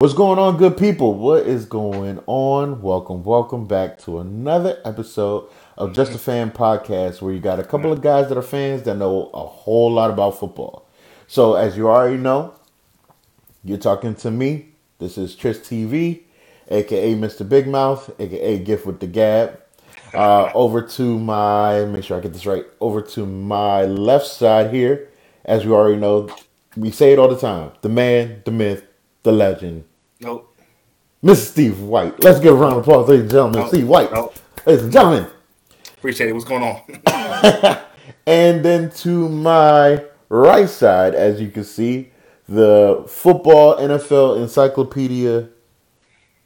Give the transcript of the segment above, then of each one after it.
What's going on, good people? What is going on? Welcome, welcome back to another episode of Just a Fan podcast, where you got a couple of guys that are fans that know a whole lot about football. So, as you already know, you're talking to me. This is Tris TV, aka Mr. Big Mouth, aka Gift with the Gab. Uh, over to my, make sure I get this right, over to my left side here, as you already know, we say it all the time the man, the myth, the legend, Nope. Mr. Steve White. Let's give a round of applause, ladies and gentlemen. Nope. Steve White. Nope. Ladies and gentlemen. Appreciate it. What's going on? And then to my right side, as you can see, the football NFL encyclopedia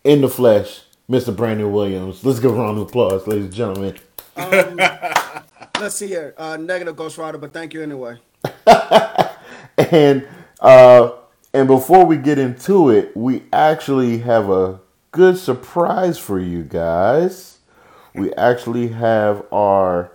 in the flesh, Mr. Brandon Williams. Let's give a round of applause, ladies and gentlemen. Let's see here. Uh, negative Ghost Rider, but thank you anyway. And uh and before we get into it, we actually have a good surprise for you guys. We actually have our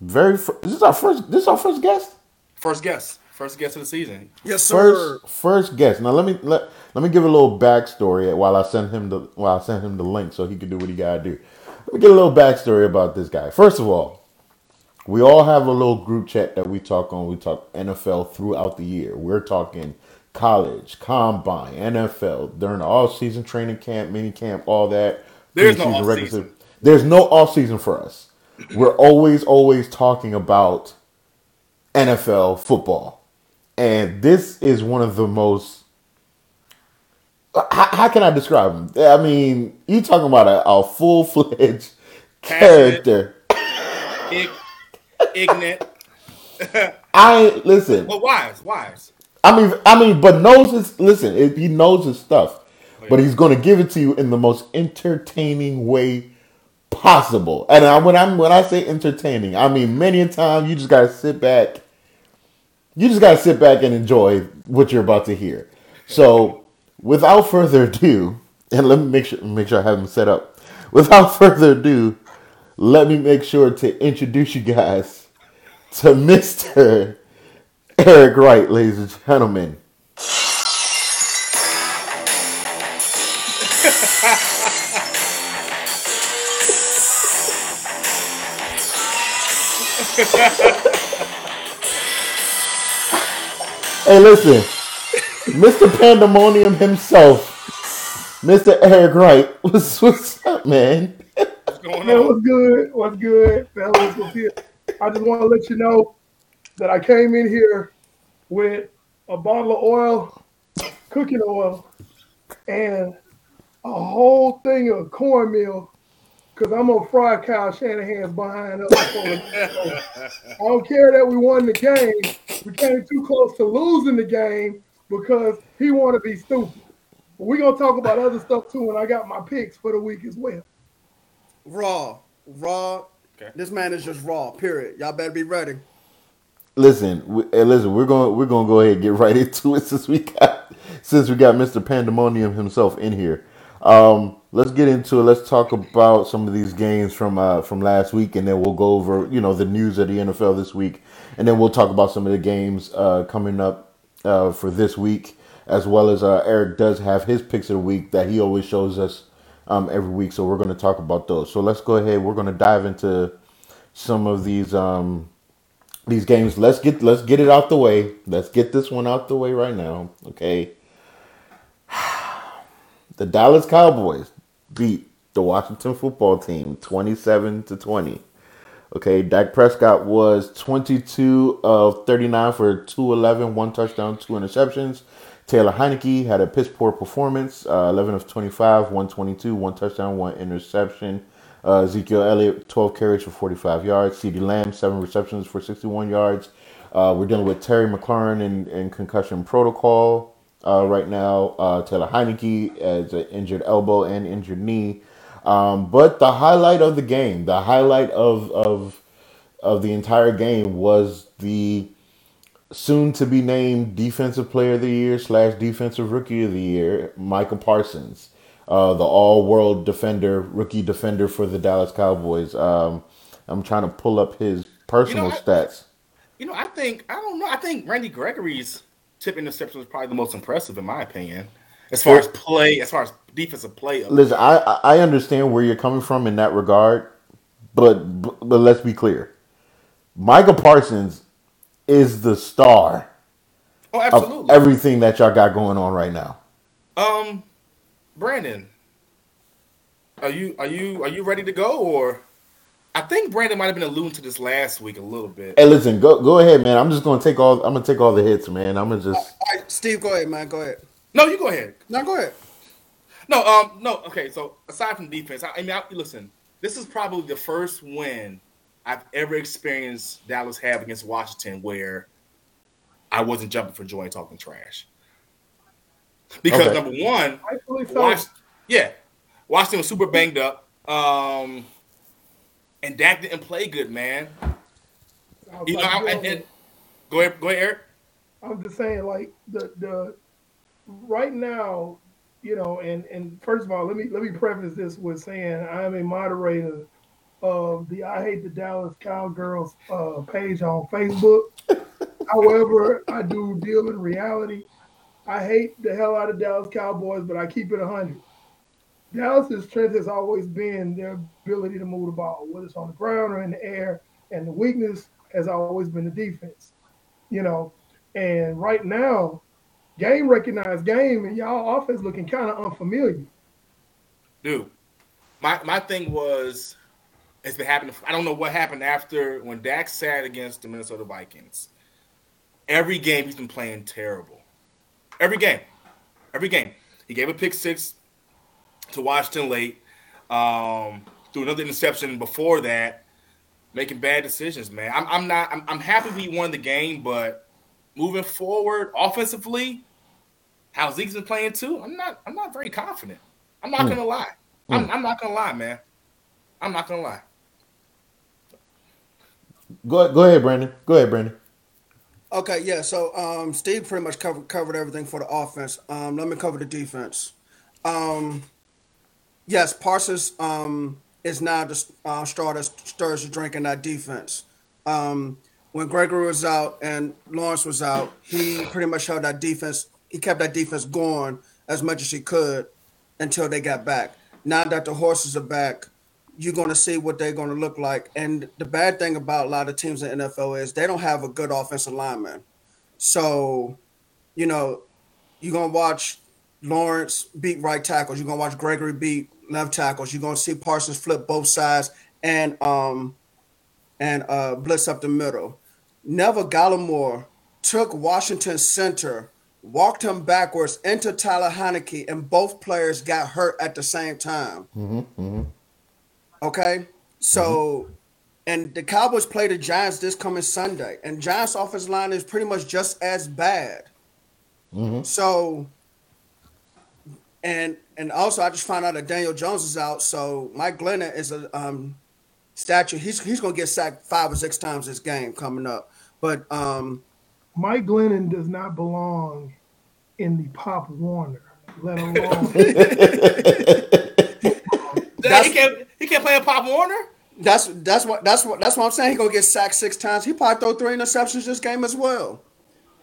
very fir- this is our first this is our first guest. First guest. First guest of the season. Yes, sir. First first guest. Now let me let let me give a little backstory while I send him the while I send him the link so he can do what he gotta do. Let me get a little backstory about this guy. First of all, we all have a little group chat that we talk on. We talk NFL throughout the year. We're talking college, combine, NFL during the all season training camp, mini camp, all that. There's no off-season. There's no off season for us. We're always, always talking about NFL football. And this is one of the most. How, how can I describe him? I mean, you talking about a, a full fledged character. Ig- ignorant. I listen. But wise. Wise. I mean, I mean, but knows his. Listen, it, he knows his stuff, oh, but he's going to give it to you in the most entertaining way possible. And I, when I'm when I say entertaining, I mean many a time you just got to sit back. You just got to sit back and enjoy what you're about to hear. So, without further ado, and let me make sure make sure I have him set up. Without further ado, let me make sure to introduce you guys to Mister. Eric Wright, ladies and gentlemen. hey, listen, Mr. Pandemonium himself, Mr. Eric Wright. What's, what's up, man? What's going Man, on? what's good? What's good, fellas? What's here? I just want to let you know that I came in here with a bottle of oil, cooking oil, and a whole thing of cornmeal because I'm gonna fry Kyle Shanahan's behind up. before I don't care that we won the game. We came too close to losing the game because he want to be stupid. But we're gonna talk about other stuff too, and I got my picks for the week as well. Raw. Raw. Okay. This man is just raw, period. Y'all better be ready. Listen, we, hey, listen, we're going we're going to go ahead and get right into it since we got since we got Mr. Pandemonium himself in here. Um, let's get into it. Let's talk about some of these games from uh, from last week, and then we'll go over you know the news of the NFL this week, and then we'll talk about some of the games uh, coming up uh, for this week, as well as uh, Eric does have his picks of the week that he always shows us um, every week. So we're going to talk about those. So let's go ahead. We're going to dive into some of these. Um, these games. Let's get let's get it out the way. Let's get this one out the way right now. Okay. The Dallas Cowboys beat the Washington football team 27 to 20. Okay, Dak Prescott was 22 of 39 for 211, one touchdown, two interceptions. Taylor Heinicke had a piss poor performance, uh, 11 of 25, 122, one touchdown, one interception. Uh, Ezekiel Elliott, 12 carries for 45 yards. CeeDee Lamb, seven receptions for 61 yards. Uh, we're dealing with Terry McLaurin in, in concussion protocol uh, right now. Uh, Taylor Heinicke has an injured elbow and injured knee. Um, but the highlight of the game, the highlight of of of the entire game was the soon to be named defensive player of the year slash defensive rookie of the year, Micah Parsons, uh, the all world defender, rookie defender for the Dallas Cowboys. Um, I'm trying to pull up his personal You know, I- stats. You know, I think I don't know. I think Randy Gregory's tip interception was probably the most impressive in my opinion. as far as play, as far as defensive play. Listen, I I understand where you're coming from in that regard, but but let's be clear. Micah Parsons is the star Oh, of absolutely. everything that y'all got going on right now. Um, Brandon, are you are you are you ready to go? Or I think Brandon might have been alluding to this last week a little bit. Hey, listen, go go ahead, man. I'm just gonna take all. I'm gonna take all the hits, man. I'm gonna just. All right, Steve, go ahead, man. Go ahead. No, you go ahead. No, go ahead. No, um, no. Okay, so aside from defense, I, I mean, I, listen, this is probably the first win I've ever experienced Dallas have against Washington where I wasn't jumping for joy and talking trash. Because Okay. number one, Rightfully so. Yeah, Washington was super banged up, um, and Dak didn't play good, man. I You know, like, I, yo, and, and, go ahead, go ahead, Eric. I'm just saying, like the the right now, you know, and and first of all, let me let me preface this with saying I am a moderator of the I Hate the Dallas Cowgirls uh, page on Facebook. However, I do deal in reality. I hate the hell out of Dallas Cowboys, but I keep it hundred. Dallas's strength has always been their ability to move the ball, whether it's on the ground or in the air, and the weakness has always been the defense. You know, and right now, game recognized game, and y'all offense looking kind of unfamiliar. Dude, my my thing was it's been happening. I don't know what happened after when Dak sat against the Minnesota Vikings. Every game he's been playing terrible. Every game, every game. He gave a pick six to Washington late. Um, threw another interception before that. Making bad decisions, man. I'm, I'm not. I'm, I'm happy we won the game, but moving forward, offensively, how Zeke's been playing too, I'm not. I'm not very confident. I'm not Hmm. gonna lie. I'm, I'm not gonna lie, man. I'm not gonna lie. Go go ahead, Brandon. Go ahead, Brandon. Okay, yeah. So um, Steve pretty much covered covered everything for the offense. Um, let me cover the defense. Um, yes, Parsons um, is now the uh, straw that stirs the drink in that defense. Um, when Gregory was out and Lawrence was out, he pretty much held that defense. He kept that defense going as much as he could until they got back. Now that the horses are back, you're going to see what they're going to look like. And the bad thing about a lot of teams in the NFL is they don't have a good offensive lineman. So, you know, you're going to watch Lawrence beat right tackles. You're going to watch Gregory beat left tackles. You're going to see Parsons flip both sides and um and uh, blitz up the middle. Neville Gallimore took Washington center, walked him backwards into Tyler Heinicke, and both players got hurt at the same time. Okay, so and the Cowboys play the Giants this coming Sunday, and Giants' offensive line is pretty much just as bad. So, and and also I just found out that Daniel Jones is out, so Mike Glennon is a um, statue. He's he's gonna get sacked five or six times this game coming up. But um, Mike Glennon does not belong in the Pop Warner, let alone he can't. He can't play a Pop Warner. that's that's what that's what that's what I'm saying. He gonna get sacked six times. He probably throw three interceptions this game as well.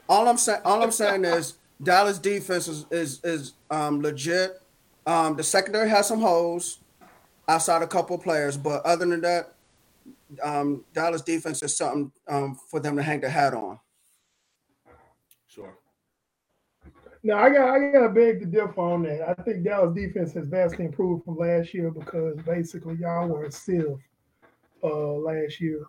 All I'm saying, all I'm saying is Dallas defense is is, is um, legit. Um, the secondary has some holes outside a couple of players, but other than that, um, Dallas defense is something um, for them to hang their hat on. Sure. Now I got I got to beg to differ on that. I think Dallas defense has vastly improved from last year because basically y'all were a sieve uh, last year,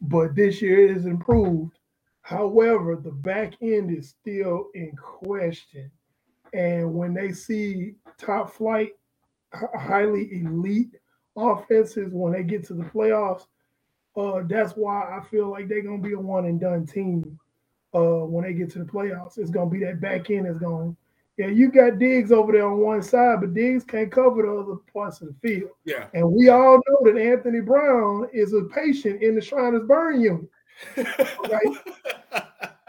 but this year it has improved. However, the back end is still in question, and when they see top flight, highly elite offenses when they get to the playoffs, uh, that's why I feel like they're gonna be a one and done team uh, when they get to the playoffs. It's gonna be that back end that's going. Yeah, you got Diggs over there on one side, but Diggs can't cover the other parts of the field. Yeah. And we all know that Anthony Brown is a patient in the Shriners Burn unit. Right?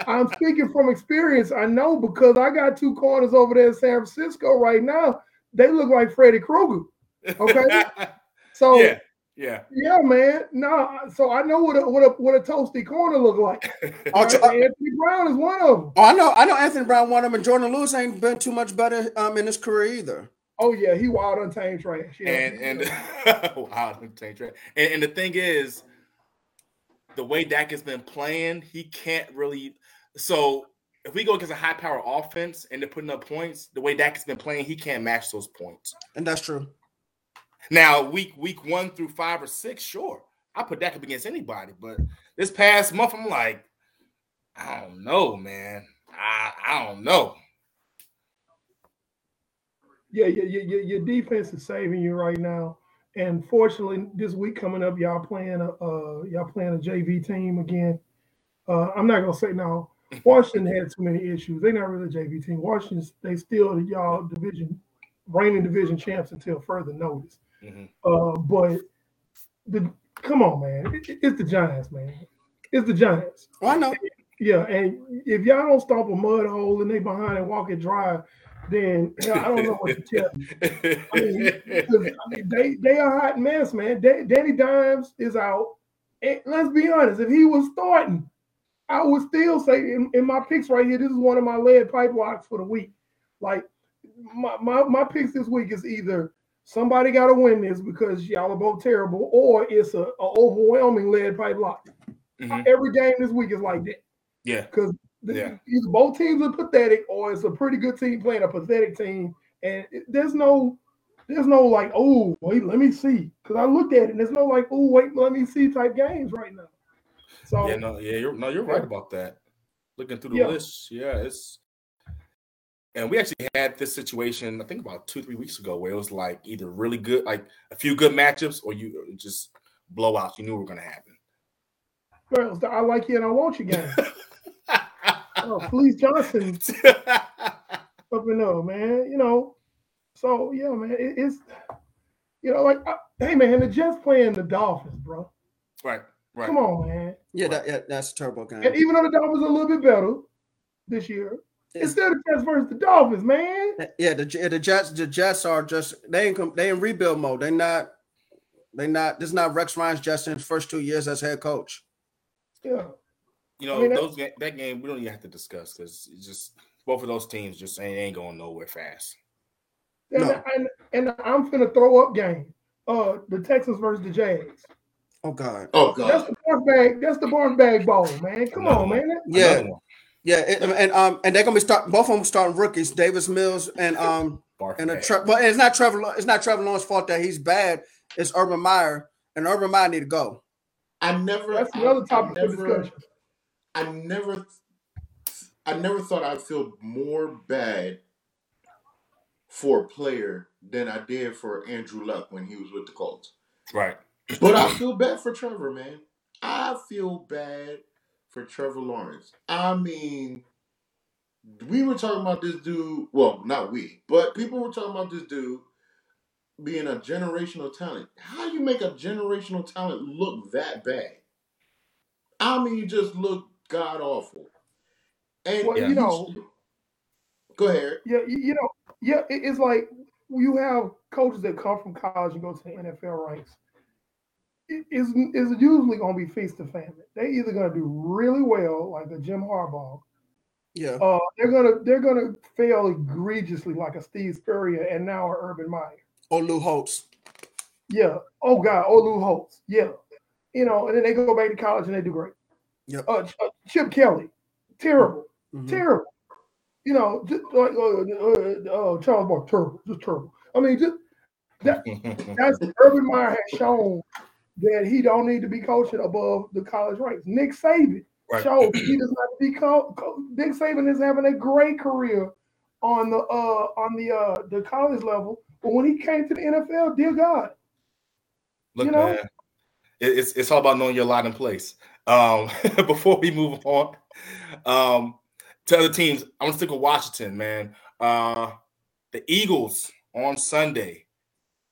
I'm speaking from experience. I know because I got two corners over there in San Francisco right now. They look like Freddy Krueger. Okay. So yeah. Yeah. Yeah, man. No, so I know what a what a what a toasty corner look like. Oh, Right? Ch- uh, Anthony Brown is one of them. oh, I know, I know. Anthony Brown won him, and Jourdan Lewis ain't been too much better um in his career either. Oh yeah, he wild untamed trash. Yeah. And and wow, I'm telling you, and, and the thing is, the way Dak has been playing, he can't really. So if we go against a high power offense and they're putting up points, the way Dak has been playing, he can't match those points. And that's true. Now, week week one through five or six, sure, I put that up against anybody. But this past month, I'm like, I don't know, man. I I don't know. yeah, yeah, yeah, yeah, your defense is saving you right now. And fortunately, this week coming up, y'all playing a uh, y'all playing a JV team again. Uh, I'm not gonna say no. Washington had too many issues. They're not really a JV team. Washington, they still y'all division, reigning division champs until further notice. Mhm. Uh, but the come on, man, It- it- it's the Giants, man. It's the Giants. Well, I know. Yeah, and if y'all don't stomp a mud hole and they behind and walk it dry, then hell, I don't know what to tell you. I mean, 'cause, I mean, they they are a hot mess, man. Da- Danny Dimes is out. And let's be honest, if he was starting, I would still say in, in my picks right here, this is one of my lead pipe locks for the week. Like my, my my picks this week is either somebody got to win this because y'all are both terrible, or it's a, a overwhelming lead pipe lock. Mhm. Every game this week is like that Yeah, because Yeah. either both teams are pathetic or it's a pretty good team playing a pathetic team, and it- there's no, there's no like, oh wait, let me see, because I looked at it, and there's no like, oh wait, let me see type games right now. So yeah, no, yeah, you're no, you're right about that. Looking through the Yeah. list, yeah, it's and we actually had this situation, I think about two, three weeks ago, where it was like either really good, like a few good matchups, or you uh, just blowouts. You knew we were going to happen. girls, I like you and I want you game. oh, Felice Johnson up in there, man. You know, so yeah, man, it, it's you know, like, I, hey man, the Jets playing the Dolphins, bro. right, right. Come on, man. Yeah, that, yeah, that's a terrible game. And even though the Dolphins are a little bit better this year, it's still the Jets versus the Dolphins, man. Yeah, the J- the Jets the Jets are just they ain't com- they in rebuild mode. They not they not this is not Rex Ryan's Jets in his first two years as head coach. Yeah. You know, I mean, that- those that game we don't even have to discuss because it's just both of those teams just ain't, ain't going nowhere fast. And, No. and, and I'm finna throw up game. Uh, the Texans versus the Jags. Oh God. Oh God. That's the barf bag. That's the barf bag ball, man. Come Another on, one. man. Yeah, one. Yeah, it- and um and they're gonna be starting both of them starting rookies, Davis Mills and um Barf and a bag. Tre- well, it's not Trevor it's not Trevor Lawrence's fault that he's bad. It's Urban Meyer and Urban Meyer need to go. I never. That's another topic for never- discussion. I never, I never thought I'd feel more bad for a player than I did for Andrew Luck when he was with the Colts. right. But I feel bad for Trevor, man. I feel bad for Trevor Lawrence. I mean, we were talking about this dude. Well, not we, but people were talking about this dude being a generational talent. How you make a generational talent look that bad? I mean, you just look god awful. And Well, you know- go ahead. Yeah, you, you know, yeah, it's like you have coaches that come from college and go to the NFL ranks. It is is usually going to be feast or famine. They either going to do really well, like a Jim Harbaugh, Yeah. uh, they're gonna they're gonna fail egregiously, like a Steve Spurrier and now a Urban Meyer. Or Lou Holtz. Yeah. Oh God. Oh Lou Holtz. Yeah. You know, and then they go back to college and they do great. Yep. Uh, uh, Chip Kelly, terrible, Mhm. terrible. You know, just like uh, uh, uh, Charles Barkley, terrible, just terrible. I mean, just that, that's Urban Meyer has shown that he don't need to be coaching above the college ranks. Nick Saban Right. showed he does not be co- co- Nick Saban is having a great career on the uh on the uh the college level, but when he came to the NFL, dear God, Look, You know? man, it's it's all about knowing your lot in place. Um, before we move on, um, to other teams, I want to stick with Washington, man. Uh, the Eagles on Sunday.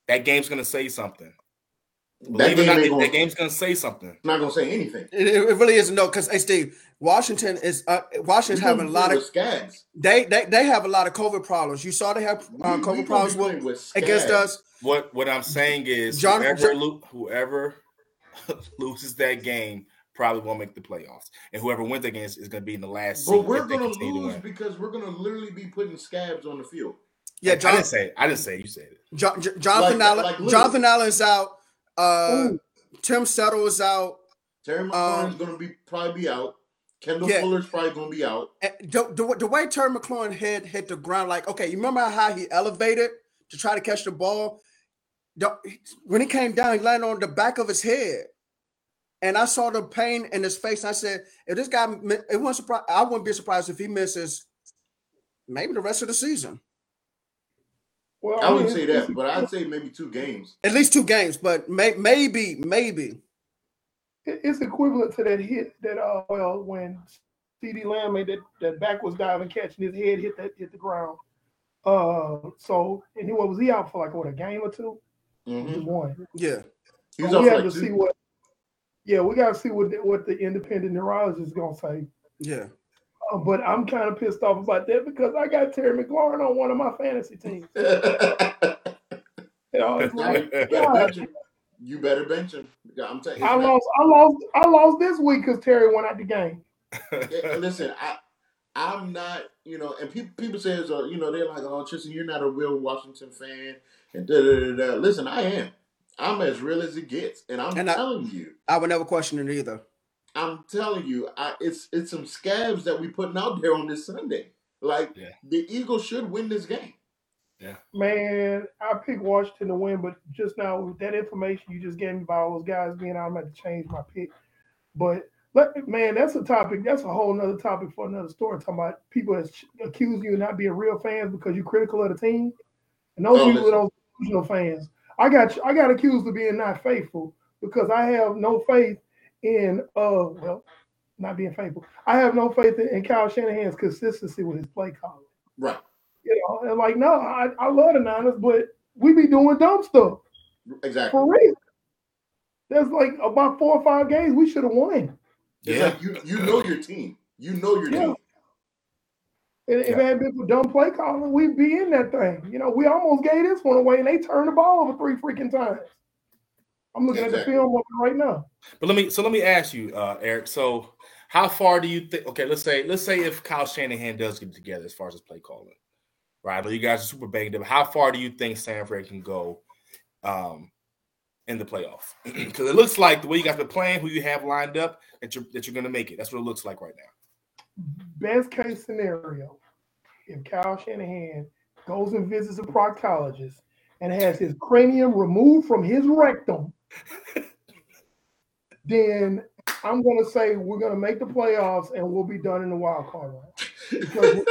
That game's gonna say something. That Believe it game not, gonna, that game's gonna say something. not gonna say anything. It, it really isn't no because hey Steve, Washington is uh, Washington's We having a lot of with scads. they, they they have a lot of COVID problems. You saw they have uh, we COVID gonna problems with, with against us. What what I'm saying is John- whoever John- whoever loses that game probably won't make the playoffs, and whoever wins that game is, is going to be in the last. But seed we're gonna continue to lose because we're gonna literally be putting scabs on the field. Yeah, I didn't say. It. I didn't say. It. You said it. John, J- Jonathan Like- Allen. like. Jonathan Allen's out. Uh, Ooh. Tim Settle is out. Terry McLaurin's gonna be probably be out. Kendall Um, yeah. Fuller's probably gonna be out. And The, the, the way Terry McLaurin hit hit the ground, like okay, you remember how he elevated to try to catch the ball? The- when he came down, he landed on the back of his head, and I saw the pain in his face. I said, if this guy, it wasn't surprise. I wouldn't be surprised if he misses maybe the rest of the season, Well, I wouldn't mean, say that, but I'd say maybe two games. at least two games, but may, maybe, maybe. it's equivalent to that hit that uh well when CeeDee Lamb made that, that backwards diving catch and his head hit that hit the ground. Uh so and he what was he out for like what a game or two? hmm Just one. Yeah, He was So we have like to see what yeah, we gotta see what the, what the independent neurologist is gonna say. yeah. Uh, but I'm kind of pissed off about that because I got Terry McLaurin on one of my fantasy teams. You know, it's like, you, better God, bench him. you better bench him. I'm telling you. I lost, I lost, I lost this week because Terry went out the game. Listen, I I'm not, you know, and people people say, uh, you know, they're like, oh, Tristan, you're not a real Washington fan, and da da da da. Listen, I am. I'm as real as it gets, and I'm And I- telling you, I would never question it either. I'm telling you, I, it's it's some scabs that we putting out there on this Sunday. Like Yeah. the Eagles should win this game. Yeah. Man, I picked Washington to win, but just now with that information you just gave me about all those guys being out, I'm going to change my pick. But let, man, that's a topic. That's a whole nother topic for another story. Talking about people that accuse you of not being real fans because you're critical of the team, and those Oh, people are listen. those delusional fans. I got I got accused of being not faithful because I have no faith in uh well, not being faithful. I have no faith in, in Kyle Shanahan's consistency with his play calling. Right. You know, and like, no, I, I love the Niners, but we be doing dumb stuff Exactly. for real. There's like about four or five games we should have won. It's Yeah. like you you know your team. You know your Yeah. team. And if Yeah. it had been for dumb play calling, we'd be in that thing. You know, we almost gave this one away, and they turned the ball over three freaking times. I'm looking at the film right now. But let me so let me ask you, uh, Eric. So how far do you think? Okay, let's say let's say if Kyle Shanahan does get it together as far as his play calling, right? But you guys are super banged up. How far do you think Sanford can go um, in the playoff? Because it looks like the way you guys been playing, who you have lined up, that you're that you're going to make it. That's what it looks like right now. Best case scenario, if Kyle Shanahan goes and visits a proctologist and has his cranium removed from his rectum, then I'm going to say we're going to make the playoffs and we'll be done in the wild card round. Because,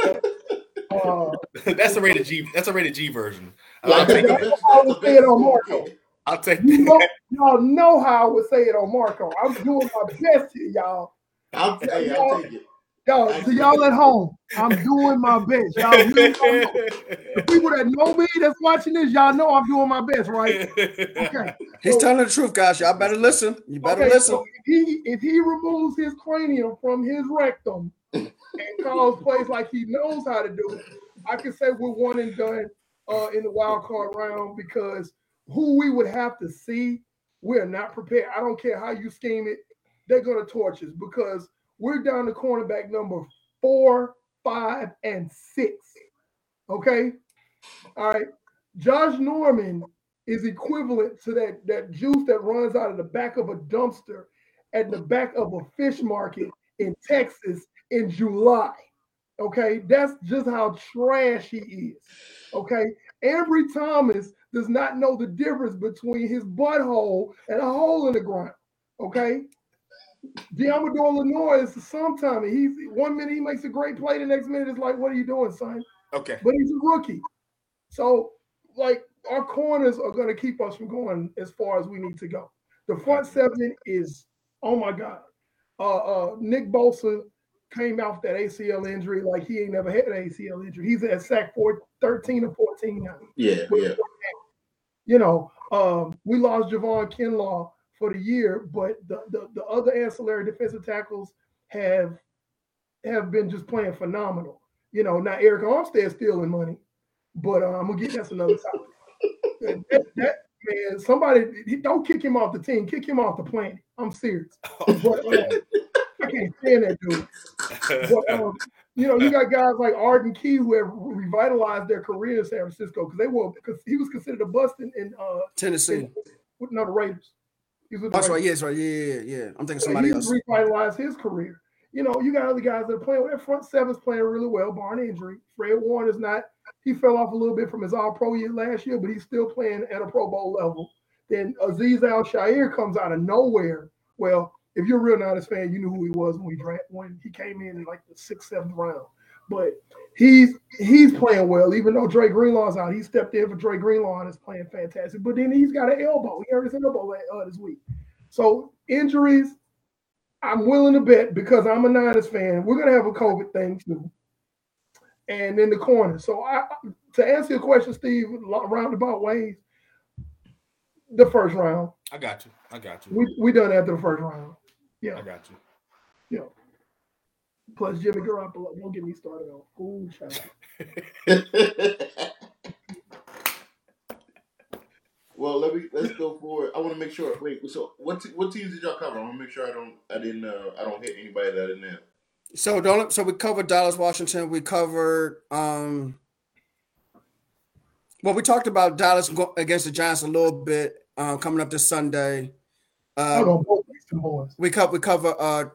uh, that's a rated G. That's a rated G version. Like, I'll take that's, that. I would say it on Marco. I'll take you know, that. y'all know how I would say it on Marco. I'm doing my best here, y'all. I'll, hey, I'll take it. Y'all, to y'all at home, I'm doing my best. Y'all, you know, the people that know me that's watching this, y'all know I'm doing my best, right? Okay. He's So- telling the truth, guys. Y'all better listen. You better okay, listen. so if he if he removes his cranium from his rectum and calls plays like he knows how to do, I can say we're one and done uh, in the wild card round because who we would have to see, we're not prepared. I don't care how you scheme it, they're gonna torch us because we're down to cornerback number four, five, and six. Okay. All right. Josh Norman is equivalent to that, that juice that runs out of the back of a dumpster at the back of a fish market in Texas in July. Okay, that's just how trash he is. Okay, Ambry Thomas does not know the difference between his butthole and a hole in the ground. Okay, Deommodore Lenoir is sometime he's one minute he makes a great play, the next minute it's like, what are you doing, son? okay. but he's a rookie. So, like, our corners are going to keep us from going as far as we need to go. The front seven is, oh my God. Uh, uh, Nick Bosa came off that ACL injury like he ain't never had an ACL injury. He's at sack four, 13 or 14 now. Yeah, yeah. You know, um, we lost Javon Kinlaw for the year, but the, the, the other ancillary defensive tackles have have been just playing phenomenal. You know, now Arik Armstead's stealing money, but uh, I'm gonna get that's another topic. that, that man, somebody don't kick him off the team, kick him off the planet. I'm serious. But uh, I can't stand that dude. But um, you know, you got guys like Arden Key who have revitalized their career in San Francisco because they were because he was considered a bust in, in uh, Tennessee. with no the Raiders. He That's right. Raiders. Yes, right. Yeah, yeah, yeah. I'm thinking So somebody he's else. revitalized his career. You know, you got other guys that are playing. Their front seven's playing really well, barring injury. Fred Warner is not. He fell off a little bit from his All Pro year last year, but he's still playing at a Pro Bowl level. Then Azeez Al-Shaair comes out of nowhere. Well, if you're a real Niners fan, you knew who he was when we draft when he came in in like the sixth, seventh round. But he's he's playing well, even though Dre Greenlaw's out. He stepped in for Dre Greenlaw and is playing fantastic. But then he's got an elbow. He hurt his elbow uh, this week. So injuries, I'm willing to bet because I'm a Niners fan. We're gonna have a COVID thing too, and in the corner. So I, to answer your question, Steve, roundabout ways, the first round. I got you. I got you. We we done after the first round. Yeah, I got you. Plus Jimmy Garoppolo. Don't get me started on. Ooh, child. well, let me let's go forward. I want to make sure. Wait, so what te- what teams did y'all cover? I want to make sure I don't I didn't uh, I don't hit anybody that in there. So don't so we covered Dallas, Washington. We covered um well, we talked about Dallas against the Giants a little bit uh, coming up this Sunday. Uh, gonna both these two boys. we cover we cover uh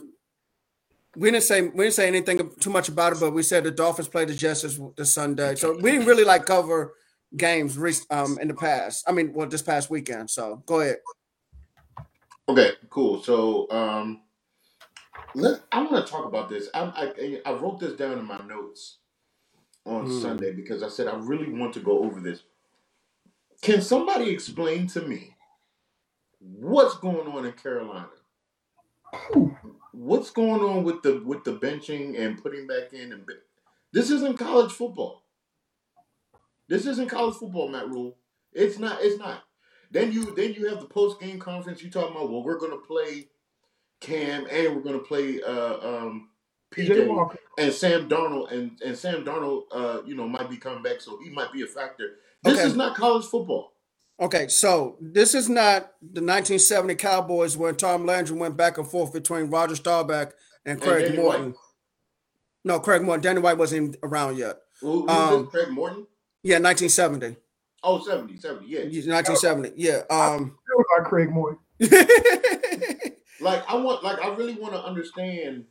we didn't say we didn't say anything too much about it, but we said the Dolphins played the Jets this, this Sunday. So we didn't really like cover games re- um in the past. I mean, well, this past weekend. So go ahead. Okay, cool. So um, let I want to talk about this. I, I I wrote this down in my notes on Hmm. Sunday because I said I really want to go over this. Can somebody explain to me what's going on in Carolina? What's going on with the with the benching and putting back in and this isn't college football. This isn't college football, Matt Rhule. It's not. It's not. Then you then you have the post game conference. You talking about well, we're gonna play Cam and we're gonna play uh, um, PJ and Sam Darnold and and Sam Darnold, uh, you know, might be coming back, so he might be a factor. This Okay. is not college football. Okay, so this is not the 1970 Cowboys when Tom Landry went back and forth between Roger Staubach and And Craig Danny Morton. White. No, Craig Morton. Danny White wasn't around yet. Who, who's Um, this? Craig Morton? Yeah, 1970. Oh, 70, 70, yeah. 1970. Yeah. Um. That was like Craig Morton. Like I want, like I really want to understand,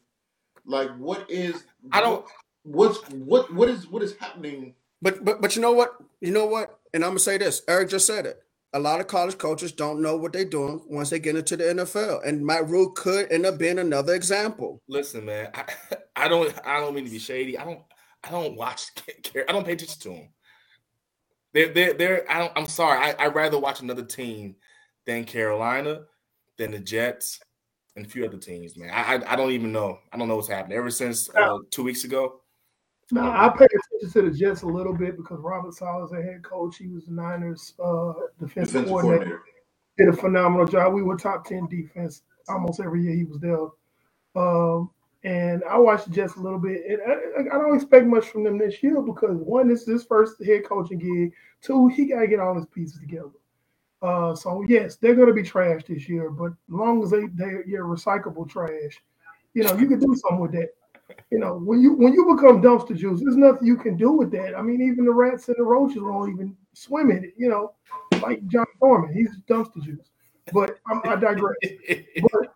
like what is I don't. what's what what is what is happening. but but but you know what? You know what? And I'm gonna say this. Eric just said it. A lot of college coaches don't know what they're doing once they get into the NFL, and Matt Rhule could end up being another example. Listen, man. I, I don't. I don't mean to be shady. I don't. I don't watch. Care. I don't pay attention to them. They're. They're. they're I don't. I'm sorry. I. I'd rather watch another team than Carolina, than the Jets, and a few other teams. Man. I. I, I don't even know. I don't know what's happened. Ever since uh, two weeks ago. Now I pay attention to the Jets a little bit because Robert Saleh is a head coach. He was the Niners uh, defensive, Defensive coordinator. coordinator. Did a phenomenal job. We were top ten defense almost every year he was there. Um, and I watched the Jets a little bit, and I, I don't expect much from them this year because one, this is his first head coaching gig. Two, he got to get all his pieces together. Uh, so yes, they're going to be trash this year, but as long as they they you're recyclable trash, you know you can do something with that. You know when you when you become dumpster juice, there's nothing you can do with that. I mean, even the rats and the roaches won't even swim in it. You know, like John Thorman, he's dumpster juice. But I'm, I digress. But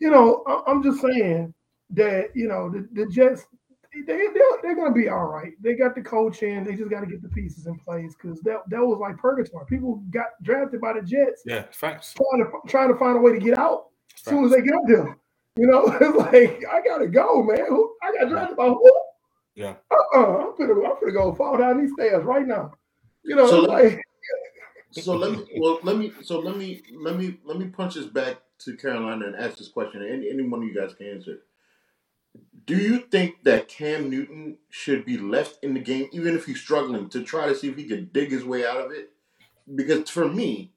you know, I- I'm just saying that you know the, the Jets they they're, they're going to be all right. They got the coach in. They just got to get the pieces in place because that that was like purgatory. People got drafted by the Jets yeah. Facts. trying to trying to find a way to get out as soon as they get there. You know, it's like I gotta go, man. Who- I got drafted by who? Yeah. Uh-uh. I'm gonna I'm gonna go fall down these stairs right now. You know, So it's let- like So let me well let me so let me let me let me punch this back to Carolina and ask this question. and Any any one of you guys can answer. Do you think that Cam Newton should be left in the game, even if he's struggling, to try to see if he can dig his way out of it? Because for me,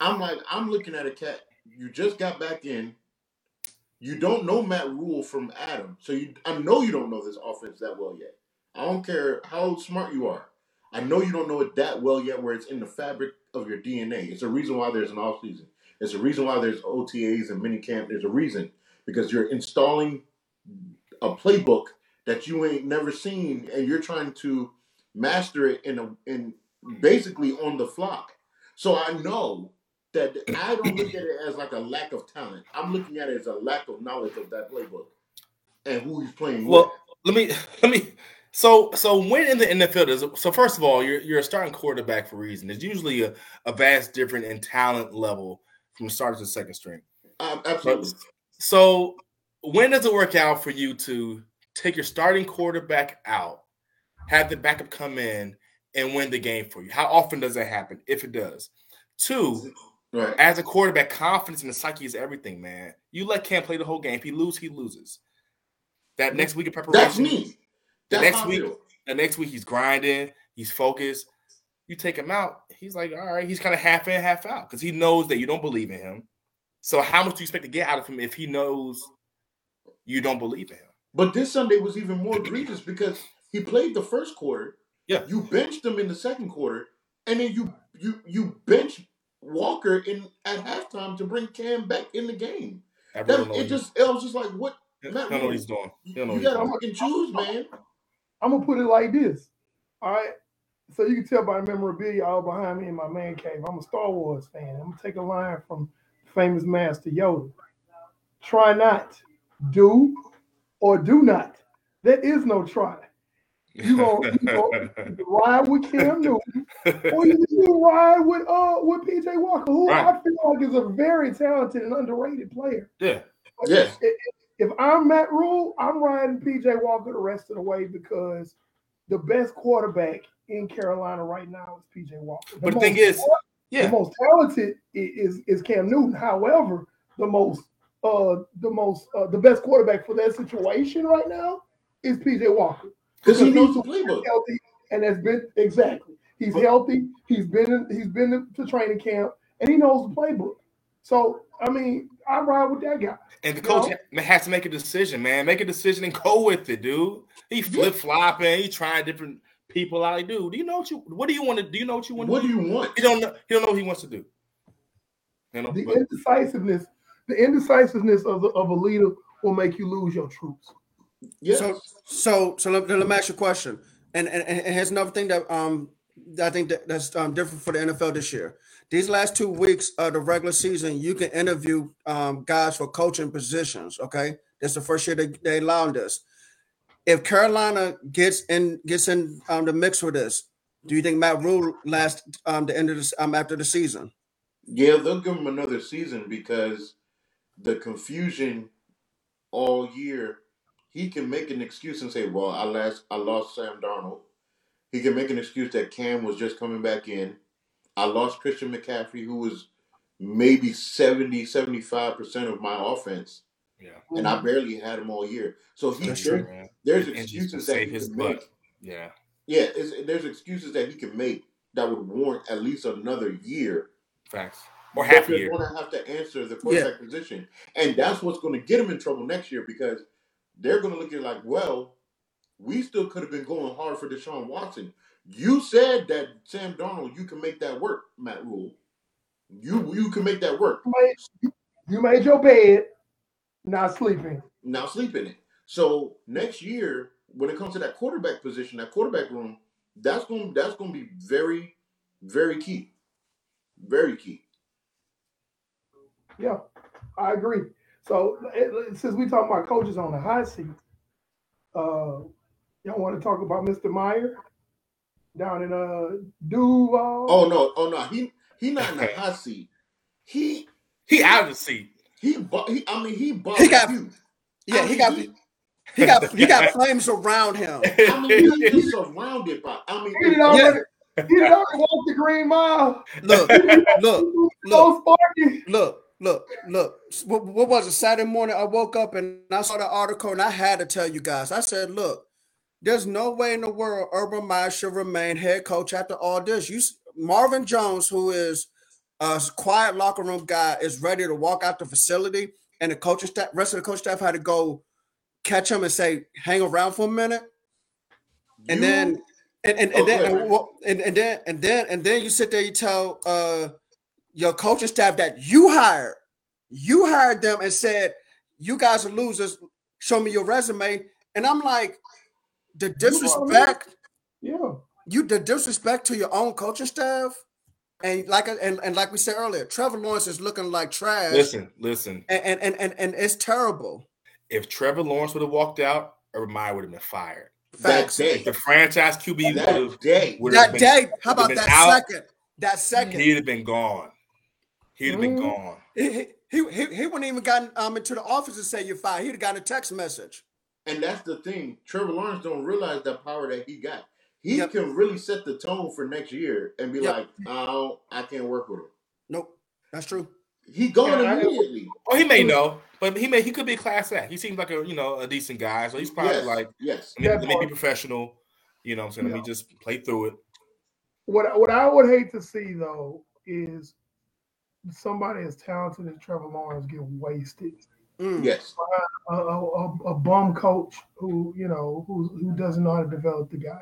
I'm like I'm looking at a cat. You just got back in. You don't know Matt Rhule from Adam, so you I know you don't know this offense that well yet. I don't care how smart you are. I know you don't know it that well yet, where it's in the fabric of your DNA. It's a reason why there's an off season. It's a reason why there's OTAs and mini camp. There's a reason because you're installing a playbook that you ain't never seen, and you're trying to master it in a in basically on the fly. So I know that I don't look at it as like a lack of talent. I'm looking at it as a lack of knowledge of that playbook and who he's playing well, with. Well, let me let me so so when in the NFL does so first of all you're you're a starting quarterback for a reason. There's usually a, a vast difference in talent level from starter to second string. Um, absolutely. But, so when does it work out for you to take your starting quarterback out, have the backup come in and win the game for you? How often does that happen? If it does. Two, right. as a quarterback, confidence in the psyche is everything, man. You let Cam play the whole game. If he loses, he loses. That next week of preparation. That's me. That's the next week, the next week he's grinding, he's focused. You take him out, he's like, all right, he's kind of half in, half out because he knows that you don't believe in him. So how much do you expect to get out of him if he knows you don't believe in him? But this Sunday was even more egregious because he played the first quarter. Yeah. You benched him in the second quarter, and then you you you bench Walker in at halftime to bring Cam back in the game. That, it just it was just like what Matt, I don't know what he's doing. You, you gotta fucking choose, man. I'm gonna put it like this. All right. So you can tell by the memorabilia all behind me in my man cave. I'm a Star Wars fan. I'm gonna take a line from famous master Yoda. Try not, do, or do not. There is no try. You gonna, you gonna ride with Cam Newton, or you, you ride with uh with PJ Walker, who right. I feel like is a very talented and underrated player. Yeah. yeah. If, if I'm Matt Rhule, I'm riding PJ Walker the rest of the way because the best quarterback in Carolina right now is PJ Walker. The but the thing is, yeah. the most talented is is Cam Newton. However, the most uh the most uh, the best quarterback for that situation right now is PJ Walker because he knows the playbook. Healthy, and has been exactly. He's but, healthy. He's been in, he's been to training camp and he knows the playbook. So I mean, I ride with that guy. And the coach know? has to make a decision, man. Make a decision and go with it, dude. He flip flopping. He trying different people out. Dude, do you know what you? What do you want to? Do you know what you want? What do, do you want? He don't know. He don't know what he wants to do. You know, the but, indecisiveness, the indecisiveness of the, of a leader will make you lose your troops. So, so, so let, let me ask you a question. And, and and here's another thing that um I think that, that's um, different for the NFL this year. These last two weeks of the regular season, you can interview um, guys for coaching positions. Okay, that's the first year they, they allowed this. If Carolina gets in gets in um, the mix with this, do you think Matt Rhule lasts um, the end of this um, after the season? Yeah, they'll give him another season because the confusion all year, he can make an excuse and say, "Well, I lost I lost Sam Darnold." He can make an excuse that Cam was just coming back in. I lost Christian McCaffrey, who was maybe 70, 75% of my offense. Yeah. And I barely had him all year. So he there, there's excuses that he can butt. make. Yeah. Yeah, there's excuses that he can make that would warrant at least another year. Facts. Or half a year. They're going to have to answer the quarterback yeah. position. And that's what's going to get him in trouble next year because they're going to look at it like, well, we still could have been going hard for Deshaun Watson. You said that Sam Darnold, you can make that work, Matt Rhule. You you can make that work. You made, you made your bed, not sleeping. Now sleeping it. So next year, when it comes to that quarterback position, that quarterback room, that's going that's going to be very, very key, very key. Yeah, I agree. So since we talk about coaches on the hot seat, uh, Y'all want to talk about Mr. Meyer down in uh Duval? Oh no, oh no, he he not in the hot seat. He he out of the seat. He, he I mean he bought he got you. yeah I mean, he got he, he got he got flames around him. I mean he's surrounded by I mean he already, yeah. he already walked the green mile. Look, look, look, so look. Look, look. What, what was it? Saturday morning, I woke up and I saw the article, and I had to tell you guys. I said, "Look, there's no way in the world Urban Meyer should remain head coach after all this. You Marvin Jones, who is a quiet locker room guy, is ready to walk out the facility, and the coaching staff, rest of the coach staff had to go catch him and say, "Hang around for a minute," and you, then And and, Oh, and then go and, well, and, and then and then and then you sit there, you tell uh your coaching staff that you hired, you hired them and said, You guys are losers, show me your resume. And I'm like, the disrespect, Yeah. you the disrespect to your own coaching staff. And like and, and like we said earlier, Trevor Lawrence is looking like trash. Listen, listen. And, and, and, and, and it's terrible. If Trevor Lawrence would have walked out, Urban Meyer would have been fired. That Facts. day. The franchise QB would That have, day. That day, how about that out, second? That second. he'd have been gone. He'd have been Mhm. gone. He, he, he, he he wouldn't even gotten um into the office to say you're fired. He'd have gotten a text message. And that's the thing. Trevor Lawrence don't realize that power that he got. He Yep. can really set the tone for next year and be Yep. like, "Oh, I can't work with him." Nope, that's true. He gone Yeah, immediately. Oh, he may know, but he may he could be a class act. He seems like a you know a decent guy, so he's probably yes, like yes. let me, let me be professional. You know, what I'm saying let me just play through it. What what I would hate to see though is somebody as talented as Trevor Lawrence get wasted. Mm. Yes. A, a, a, a bum coach who you know who who doesn't know how to develop the guy.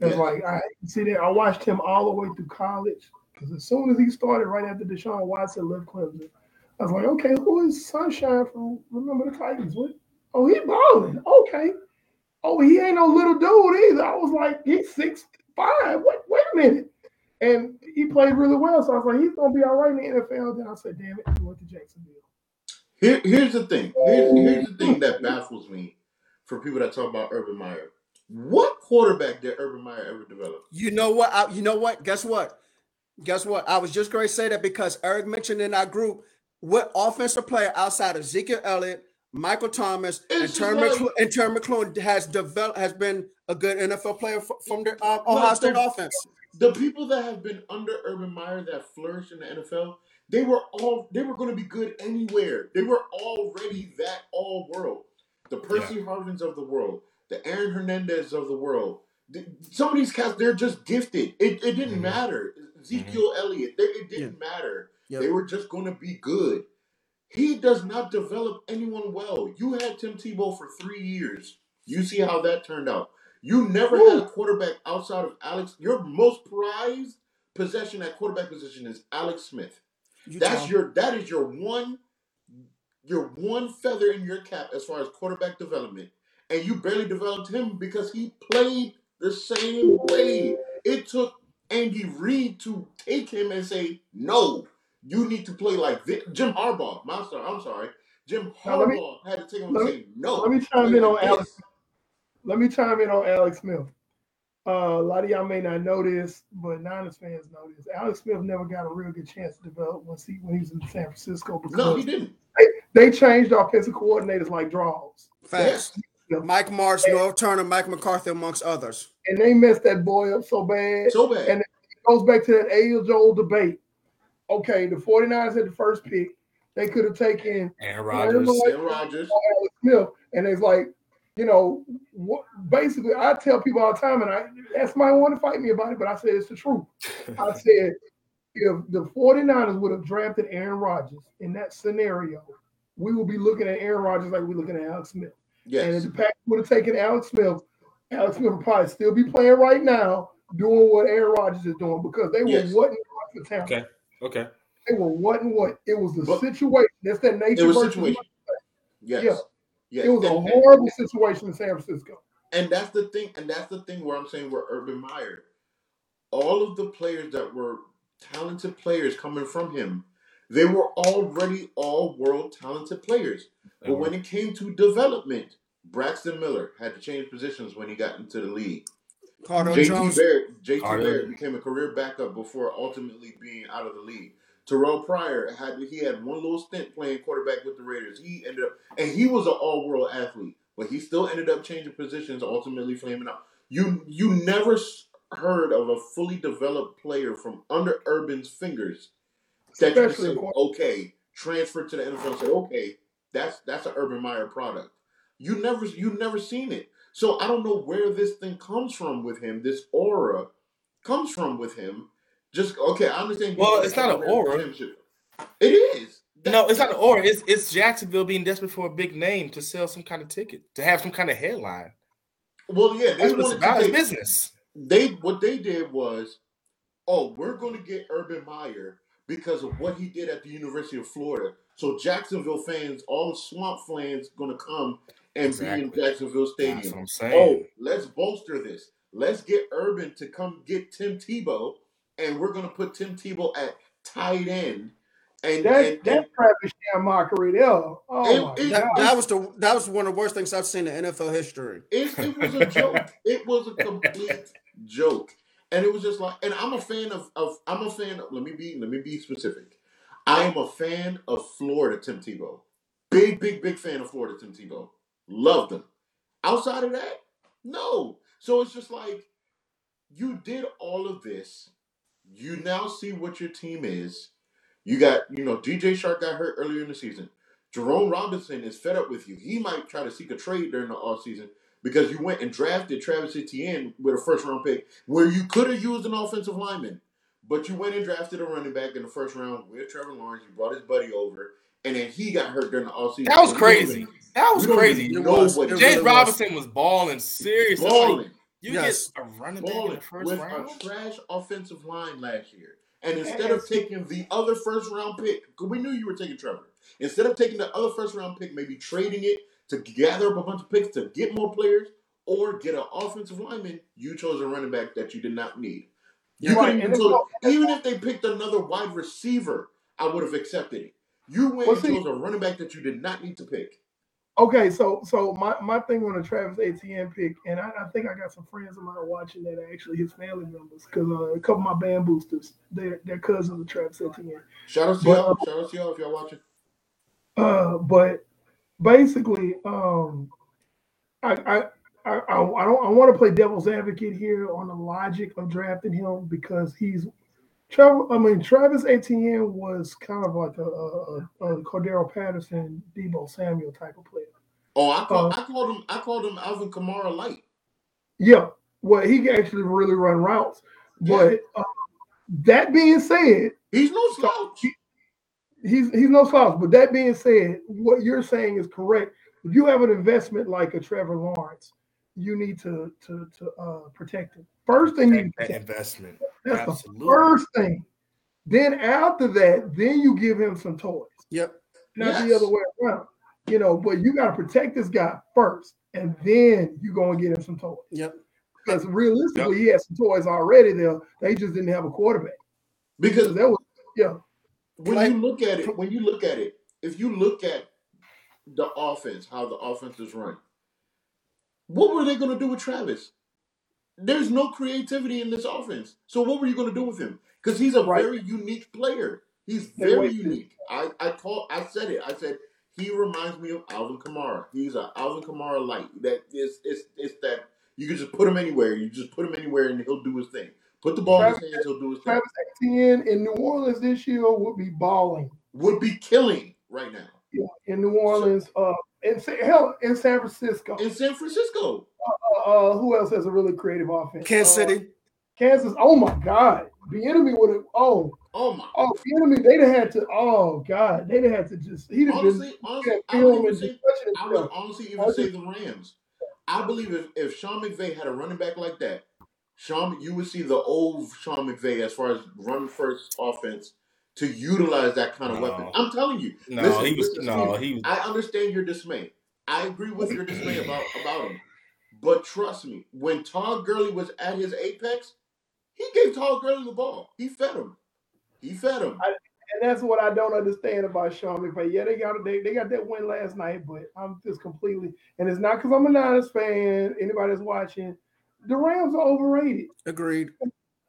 It's Yeah. like I see that I watched him all the way through college because as soon as he started right after Deshaun Watson left Clemson, I was like, okay, who is Sunshine from Remember the Titans? What? Oh, he balling. Okay. Oh, he ain't no little dude either. I was like, he's six five. Wait, wait a minute. And he played really well. So I was like, he's gonna be all right in the NFL. Then I said, damn it, he went to Jacksonville. Here, here's the thing. Here's, here's the thing that baffles me for people that talk about Urban Meyer. What quarterback did Urban Meyer ever develop? You know what? I, you know what? Guess what? Guess what? I was just going to say that because Eric mentioned in our group what offensive player outside of Ezekiel Elliott, Michael Thomas, and It's Terry, just McClu- and Terry McLaurin has developed has been a good NFL player f- from the um, Ohio State the- offense. The people that have been under Urban Meyer that flourished in the NFL, they were all they were going to be good anywhere. They were already that all world. The Percy Harvins of the world, the Aaron Hernandez of the world. The- Some of these cats, they're just gifted. It, it didn't Mhm. matter. Ezekiel Elliott, they, it didn't matter. Yep. They were just going to be good. He does not develop anyone well. You had Tim Tebow for three years. You see how that turned out. You never had a quarterback outside of Alex. Your most prized possession at quarterback position is Alex Smith. You That's tell- your that is your one your one feather in your cap as far as quarterback development. And you barely developed him because he played the same way. It took Andy Reid to take him and say, "No, you need to play like this." Jim Harbaugh. My sorry, I'm sorry. Jim let me- Harbaugh had to take him and let say, "No." let me chime in on Alex. This." Let me chime in on Alex Smith. Uh, a lot of y'all may not know this, but Niners fans know this. Alex Smith never got a real good chance to develop once he when he was in San Francisco because No, he didn't. they changed offensive coordinators like draws, Facts. Yeah. Mike Martz, Norv Turner, Mike McCarthy, amongst others. and they messed that boy up so bad. So bad. And- it goes back to that age old debate. Okay, the 49ers had the first pick. They could have taken Aaron Aaron Rodgers. Aaron Rodgers. Alex Smith, and it's like, you know, what basically I tell people all the time, and I ask my want to fight me about it, but I said it's the truth. I said if the 49ers would have drafted Aaron Rodgers in that scenario, we would be looking at Aaron Rodgers like we're looking at Alex Smith. Yes. And if the Packers would have taken Alex Smith, Alex Smith would probably still be playing right now, doing what Aaron Rodgers is doing because they were Yes. what and what for talent. Okay. Okay. They were what and what. It was the But- situation. That's that nature. It was versus situation. Yes. Yeah. Yes. It was a And- and- horrible situation in San Francisco. And that's the thing, and that's the thing where I'm saying we're Urban Meyer. All of the players that were talented players coming from him, they were already all world talented players. But when it came to development, Braxton Miller had to change positions when he got into the league. Carter JT Jones. Barrett, JT Carter. Barrett became a career backup before ultimately being out of the league. Terrelle Pryor had he had one little stint playing quarterback with the Raiders. He ended up and he was an all world athlete, but he still ended up changing positions, ultimately flaming out. You you never heard of a fully developed player from under Urban's fingers that you say, okay, transfer to the NFL and say, okay, that's that's an Urban Meyer product. You never you never seen it. So I don't know where this thing comes from with him. This aura comes from with him. Just okay, I understand. Well, it's not an aura. It is. No, it's not an or. It's it's Jacksonville being desperate for a big name to sell some kind of ticket, to have some kind of headline. Well, yeah, they That's what it's about. to It's business. they what they did was, oh, we're going to get Urban Meyer because of what he did at the University of Florida. So Jacksonville fans, all the Swamp fans, going to come and Exactly. be in Jacksonville That's what Stadium. Oh, let's bolster this. Let's get Urban to come get Tim Tebow, and we're going to put Tim Tebow at tight end. And, That and, that and Travis sham mockery there. Oh It- my it- That, god. that was the that was one of the worst things I've seen in NFL history. It, it was a joke. It was a complete joke, and it was just like. And I'm a fan of, of. I'm a fan. Of, let me be. Let me be specific. I am a fan of Florida Tim Tebow. Big, big, big fan of Florida Tim Tebow. Loved him. Outside of that, no. So it's just like you did all of this. You now see what your team is. You got, you know, DJ Chark got hurt earlier in the season. Jerome Robinson is fed up with you. He might try to seek a trade during the offseason because you went and drafted Travis Etienne with a first round pick where you could have used an offensive lineman. But you went and drafted a running back in the first round with Trevor Lawrence. You brought his buddy over, and then he got hurt during the offseason. That was So we don't crazy. That was crazy. even It know what It James really was. Robinson was balling serious. Like, balling. You Yes. get a running back in the first with round. a trash offensive line last year. And instead of taking the other first round pick, 'cause we knew you were taking Trevor. Instead of taking the other first round pick, maybe trading it to gather up a bunch of picks to get more players or get an offensive lineman, you chose a running back that you did not need. You Right, even it's chose, not- even if they picked another wide receiver, I would have accepted it. You went Well, and see- chose a running back that you did not need to pick. Okay, so so my, my thing on the Travis Etienne pick, and I, I think I got some friends of mine watching that are actually his family members because uh, a couple of my band boosters, they're they're cousins of Travis Etienne. Shout out to But, y'all. Shout out to y'all if y'all watching. Uh, but basically, um, I I I, I, I don't I want to play devil's advocate here on the logic of drafting him because he's Trevor. I mean, Travis Etienne was kind of like a, a, a, Cordarrelle Patterson, Deebo Samuel type of player. Oh, I call, Uh, I called him I called him Alvin Kamara light. Yeah, well, he can actually really run routes. Yeah. But uh, that being said, He's no slouch. he's he's no slouch. But that being said, what you're saying is correct. If you have an investment like a Trevor Lawrence, you need to to to uh, protect him. First thing you need to protect. investment. That's Absolutely. the first thing. Then after that, then you give him some toys, Yep. not the other way around. You know, but you got to protect this guy first, and then you gonna get him some toys. Yep. Because realistically, he had some toys already there. They just didn't have a quarterback. Because So that was yeah. when Like- you look at it, when you look at it, if you look at the offense, how the offense is run, what were they going to do with Travis? There's no creativity in this offense. So what were you going to do with him? Because he's a Right. very unique player. He's very unique. I I call I said it. I said he reminds me of Alvin Kamara. He's a Alvin Kamara light. That is it's it's that you can just put him anywhere. You just put him anywhere and he'll do his thing. Put the ball in his hands, he'll do his thing. Travis Etienne in New Orleans this year would be balling. Would be killing right now. Yeah, in New Orleans, uh, in Sa- hell, in San Francisco. in San Francisco. Uh, uh, who else has a really creative offense? Kansas Uh, City. Kansas. Oh my God, the enemy would have. Oh, Oh my! oh, the enemy. They'd have had to. Oh God, they'd have had to just. He'd have been. honestly, honestly, I would film even and say, I would honestly even I say the Rams. I believe if, if Sean McVay had a running back like that, Sean, you would see the old Sean McVay as far as run first offense to utilize that kind of No. weapon. I'm telling you. No, Listen, he was no, he was I understand your dismay. I agree with your dismay about about him. But trust me, when Todd Gurley was at his apex, he gave Todd Gurley the ball. He fed him. He fed him. And that's what I don't understand about Sean McVay. Yeah, they got they, they got that win last night, but I'm just completely and it's not because I'm a Niners fan. Anybody that's watching, the Rams are overrated Agreed.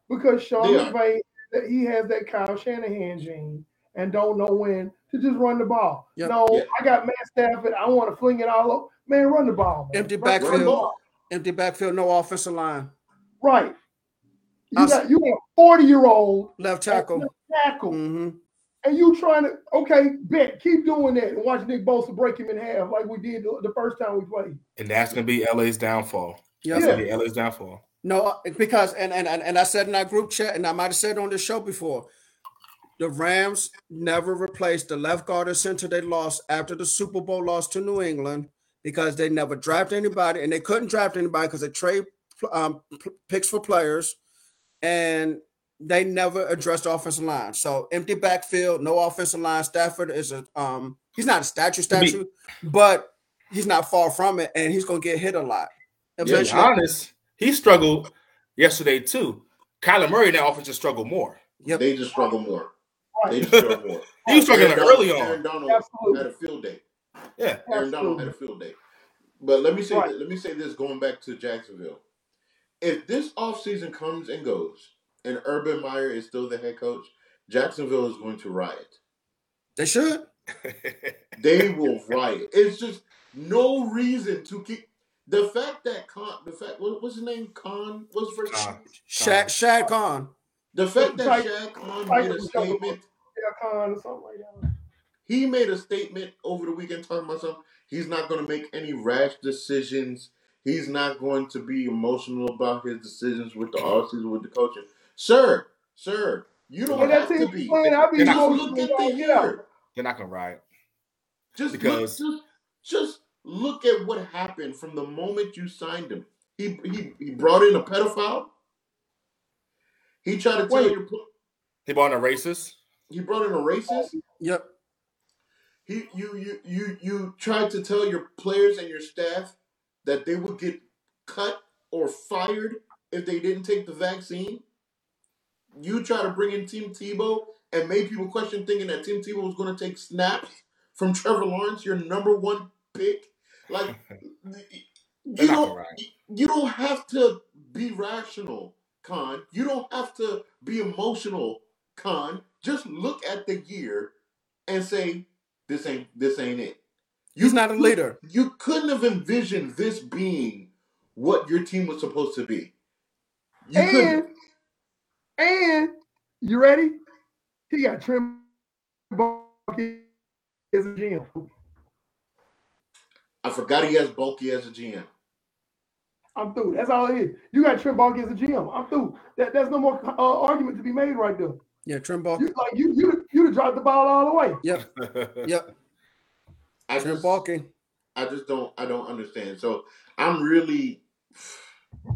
because Sean They. McVay that he has that Kyle Shanahan gene and don't know when to just run the ball. Yep. No, Yeah. I got Matt Stafford. I want to fling it all over. Man, run the ball. Man. Empty Run- run the backfield. ball. Empty backfield, no offensive line. Right. You Us- got you got a 40 year old Left tackle. tackle. hmm And you trying to okay, bet, keep doing that and watch Nick Bosa break him in half like we did the, the first time we played. and that's gonna be LA's downfall. Yeah. That's gonna be LA's downfall. No, because and, and and I said in our group chat, and I might have said on this show before, the Rams never replaced the left guard and center they lost after the Super Bowl loss to New England because they never drafted anybody, and they couldn't draft anybody because they trade um, picks for players, and they never addressed the offensive line. So empty backfield, no offensive line. Stafford is a um, he's not a statue statue, but he's not far from it, and he's gonna get hit a lot. Eventually, honest, he struggled yesterday too. Kyler Murray in that offense just struggled more. Yep. They just struggle more. They just struggle more. He was struggling Aaron early Donald- Aaron on. Donald Absolutely. had a field day. Yeah. Aaron Donald had a field day. But let me say Right. let me say this going back to Jacksonville. If this offseason comes and goes and Urban Meyer is still the head coach, Jacksonville is going to riot. they should. They will riot. It's just no reason to keep the fact that Khan the fact what, what's his name? Khan what's his first Khan. Shad Shad Khan. the fact that Like- Shad Khan like made a statement Yeah, Khan or something like that. he made a statement over the weekend talking about something. He's not going to make any rash decisions. He's not going to be emotional about his decisions with the offseason with the coaching. Sir, sir, you don't When have to be. playing, I'll be They're Just not- look at the Get out. year. They're not gonna riot. Just Because- look, just, just look at what happened from the moment you signed him. He he, he brought in a pedophile. He tried to tell Wait. your pl- He brought in a racist. he brought in a racist. Yep. He you you you you tried to tell your players and your staff that they would get cut or fired if they didn't take the vaccine. You try to bring in Tim Tebow and made people question thinking that Tim Tebow was going to take snaps from Trevor Lawrence, your number one pick. Like you don't gonna you don't have to be rational, Khan. You don't have to be emotional, Khan. Just look at the year and say, "This ain't this ain't it." You, He's not a leader. You couldn't have envisioned this being what your team was supposed to be. You And couldn't. and you ready? He got Trent Baalke as a GM. I forgot he has Baalke as a GM. I'm through. That's all it is. You got Trent Baalke as a GM. I'm through. That, there's no more uh, argument to be made right there. Yeah, Trent Ball. You like you you you dropped the ball all the way. Yep. Yep. I Trent just, Baalke. I just don't, I don't understand. So I'm really,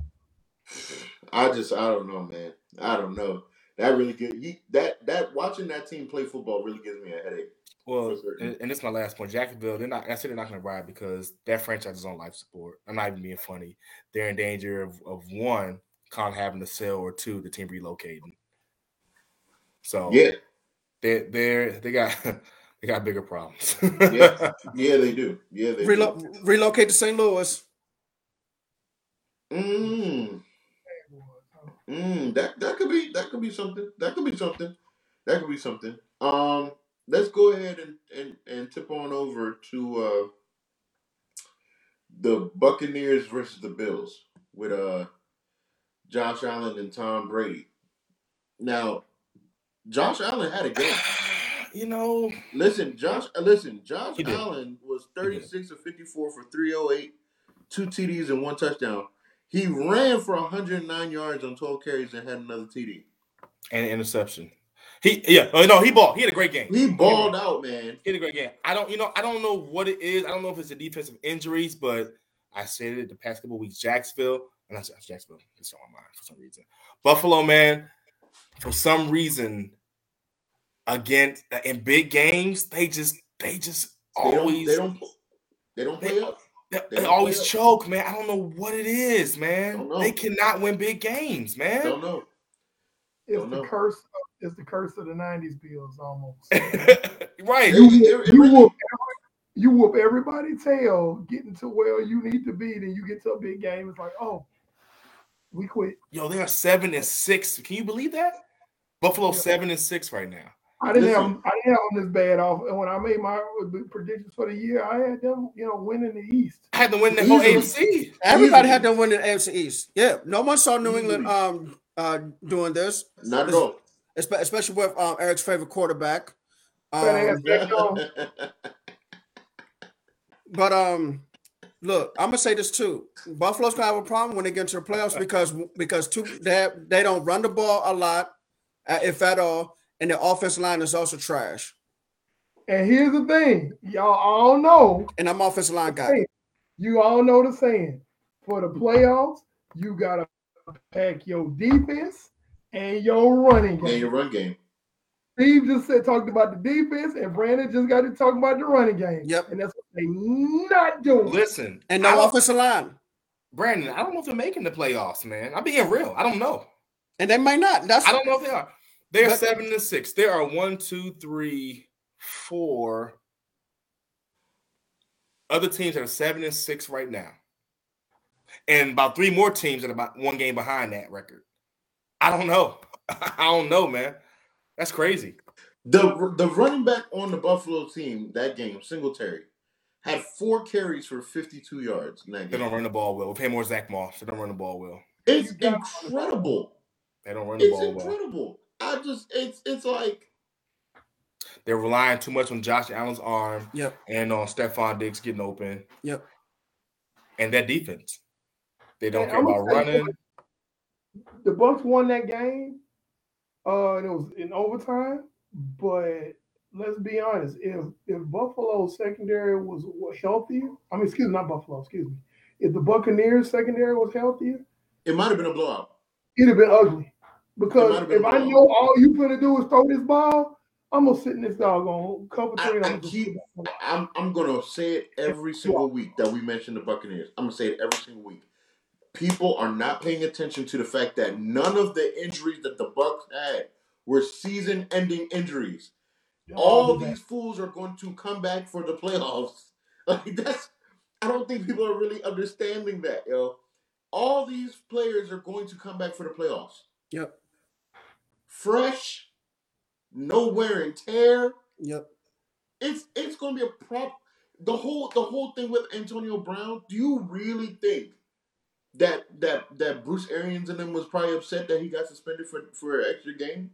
I just, I don't know, man. I don't know. That really get he, that that watching that team play football really gives me a headache. Well, and, and this is my last point. Jacksonville, they're not. I said they're not going to ride because that franchise is on life support. I'm not even being funny. They're in danger of, of one, Khan having to sell, or two, the team relocating. So Yeah, they they they got they got bigger problems. Yeah. yeah, they do. Yeah, they Relo- do. relocate to St. Louis. Mm, mm, that that could be that could be something. That could be something. That could be something. Um, let's go ahead and and, and tip on over to uh the Buccaneers versus the Bills with uh Josh Allen and Tom Brady. Now, Josh Allen had a game. you know, Listen, Josh. uh, Listen, Josh Allen was thirty six of fifty four for three hundred eight, two TDs and one touchdown. He ran for hundred and nine yards on twelve carries and had another TD. and interception. He yeah, oh no, he balled. He had a great game. He balled out, man. He had a great game. I don't, you know, I don't know what it is. I don't know if it's the defensive injuries, but I said it the past couple weeks. Jacksonville, and that's that's Jacksonville. It's on my mind for some reason. Buffalo, man, for some reason, again uh, in big games, they just they just They don't. always They don't. They don't play up. they, they they always choke, man. I don't know what it is, man. They cannot win big games, man. Don't know. It's Don't the know. curse. Of, it's the curse of the '90s Bills almost. right. It- you, whoop, it you whoop every, you whoop everybody's tail, getting to where you need to be. Then you get to a big game. It's like, oh, we quit. Yo, they are seven and six. Can you believe that? Buffalo Yeah. seven and six right now. I didn't Listen. have I didn't have them this bad off. And when I made my predictions for the year, I had them, you know, winning the East. I had to win the whole Easily. AFC. Everybody Easily. had them win the AFC East. Yeah, no one saw New England um uh doing this, Not at all. Espe- especially with um, Eric's favorite quarterback. Um, but um, look, I'm gonna say this too. Buffalo's gonna have a problem when they get into the playoffs because because two they have, they don't run the ball a lot, uh, if at all, and the offensive line is also trash. And here's the thing, y'all all know, And I'm offensive line guy. You all know the saying: for the playoffs, you gotta pack your defense and your running game. And your run game. Steve just said talked about the defense, and Brandon just got to talk about the running game. Yep. And that's what they not doing. Listen, And no don't- offensive line. Brandon, I don't know if they're making the playoffs, man. I'm being real. I don't know. And they may not. That's I don't know if they are. They're But- seven to six. There are one, two, three, four other teams that are seven and six right now, and about three more teams that are about one game behind that record. I don't know. I don't know, man. That's crazy. The the running back on the Buffalo team that game, Singletary, had four carries for 52 yards in that They don't run the ball well. We pay more Zach Moss. They don't run the ball well. It's incredible. They don't run the It's ball well. incredible. I just it's it's like They're relying too much on Josh Allen's arm Yep. and on Stefon Diggs getting open Yep. and that defense. They don't And care I'm about gonna say running. The Bucks won that game, uh, and it was in overtime. But let's be honest, if if Buffalo's secondary was healthier, I mean, excuse me, not Buffalo, excuse me. If the Buccaneers secondary was healthier, it might have been a blowout. it'd have been ugly. Because been if I know all you're gonna do is throw this ball, I'm gonna sit in this I- three. and I I'm gonna keep- I'm I'm gonna say it every single week that we mention the Buccaneers. I'm gonna say it every single week. People are not paying attention to the fact that none of the injuries that the Bucks had were season-ending injuries. All these fools are going to come back for the playoffs. Like that's I don't think people are really understanding that, yo. All these players are going to come back for the playoffs. Yep. Fresh, no wear and tear. Yep. It's it's gonna be a prop. The whole the whole thing with Antonio Brown. Do you really think that that that Bruce Arians and them was probably upset that he got suspended for for an extra game?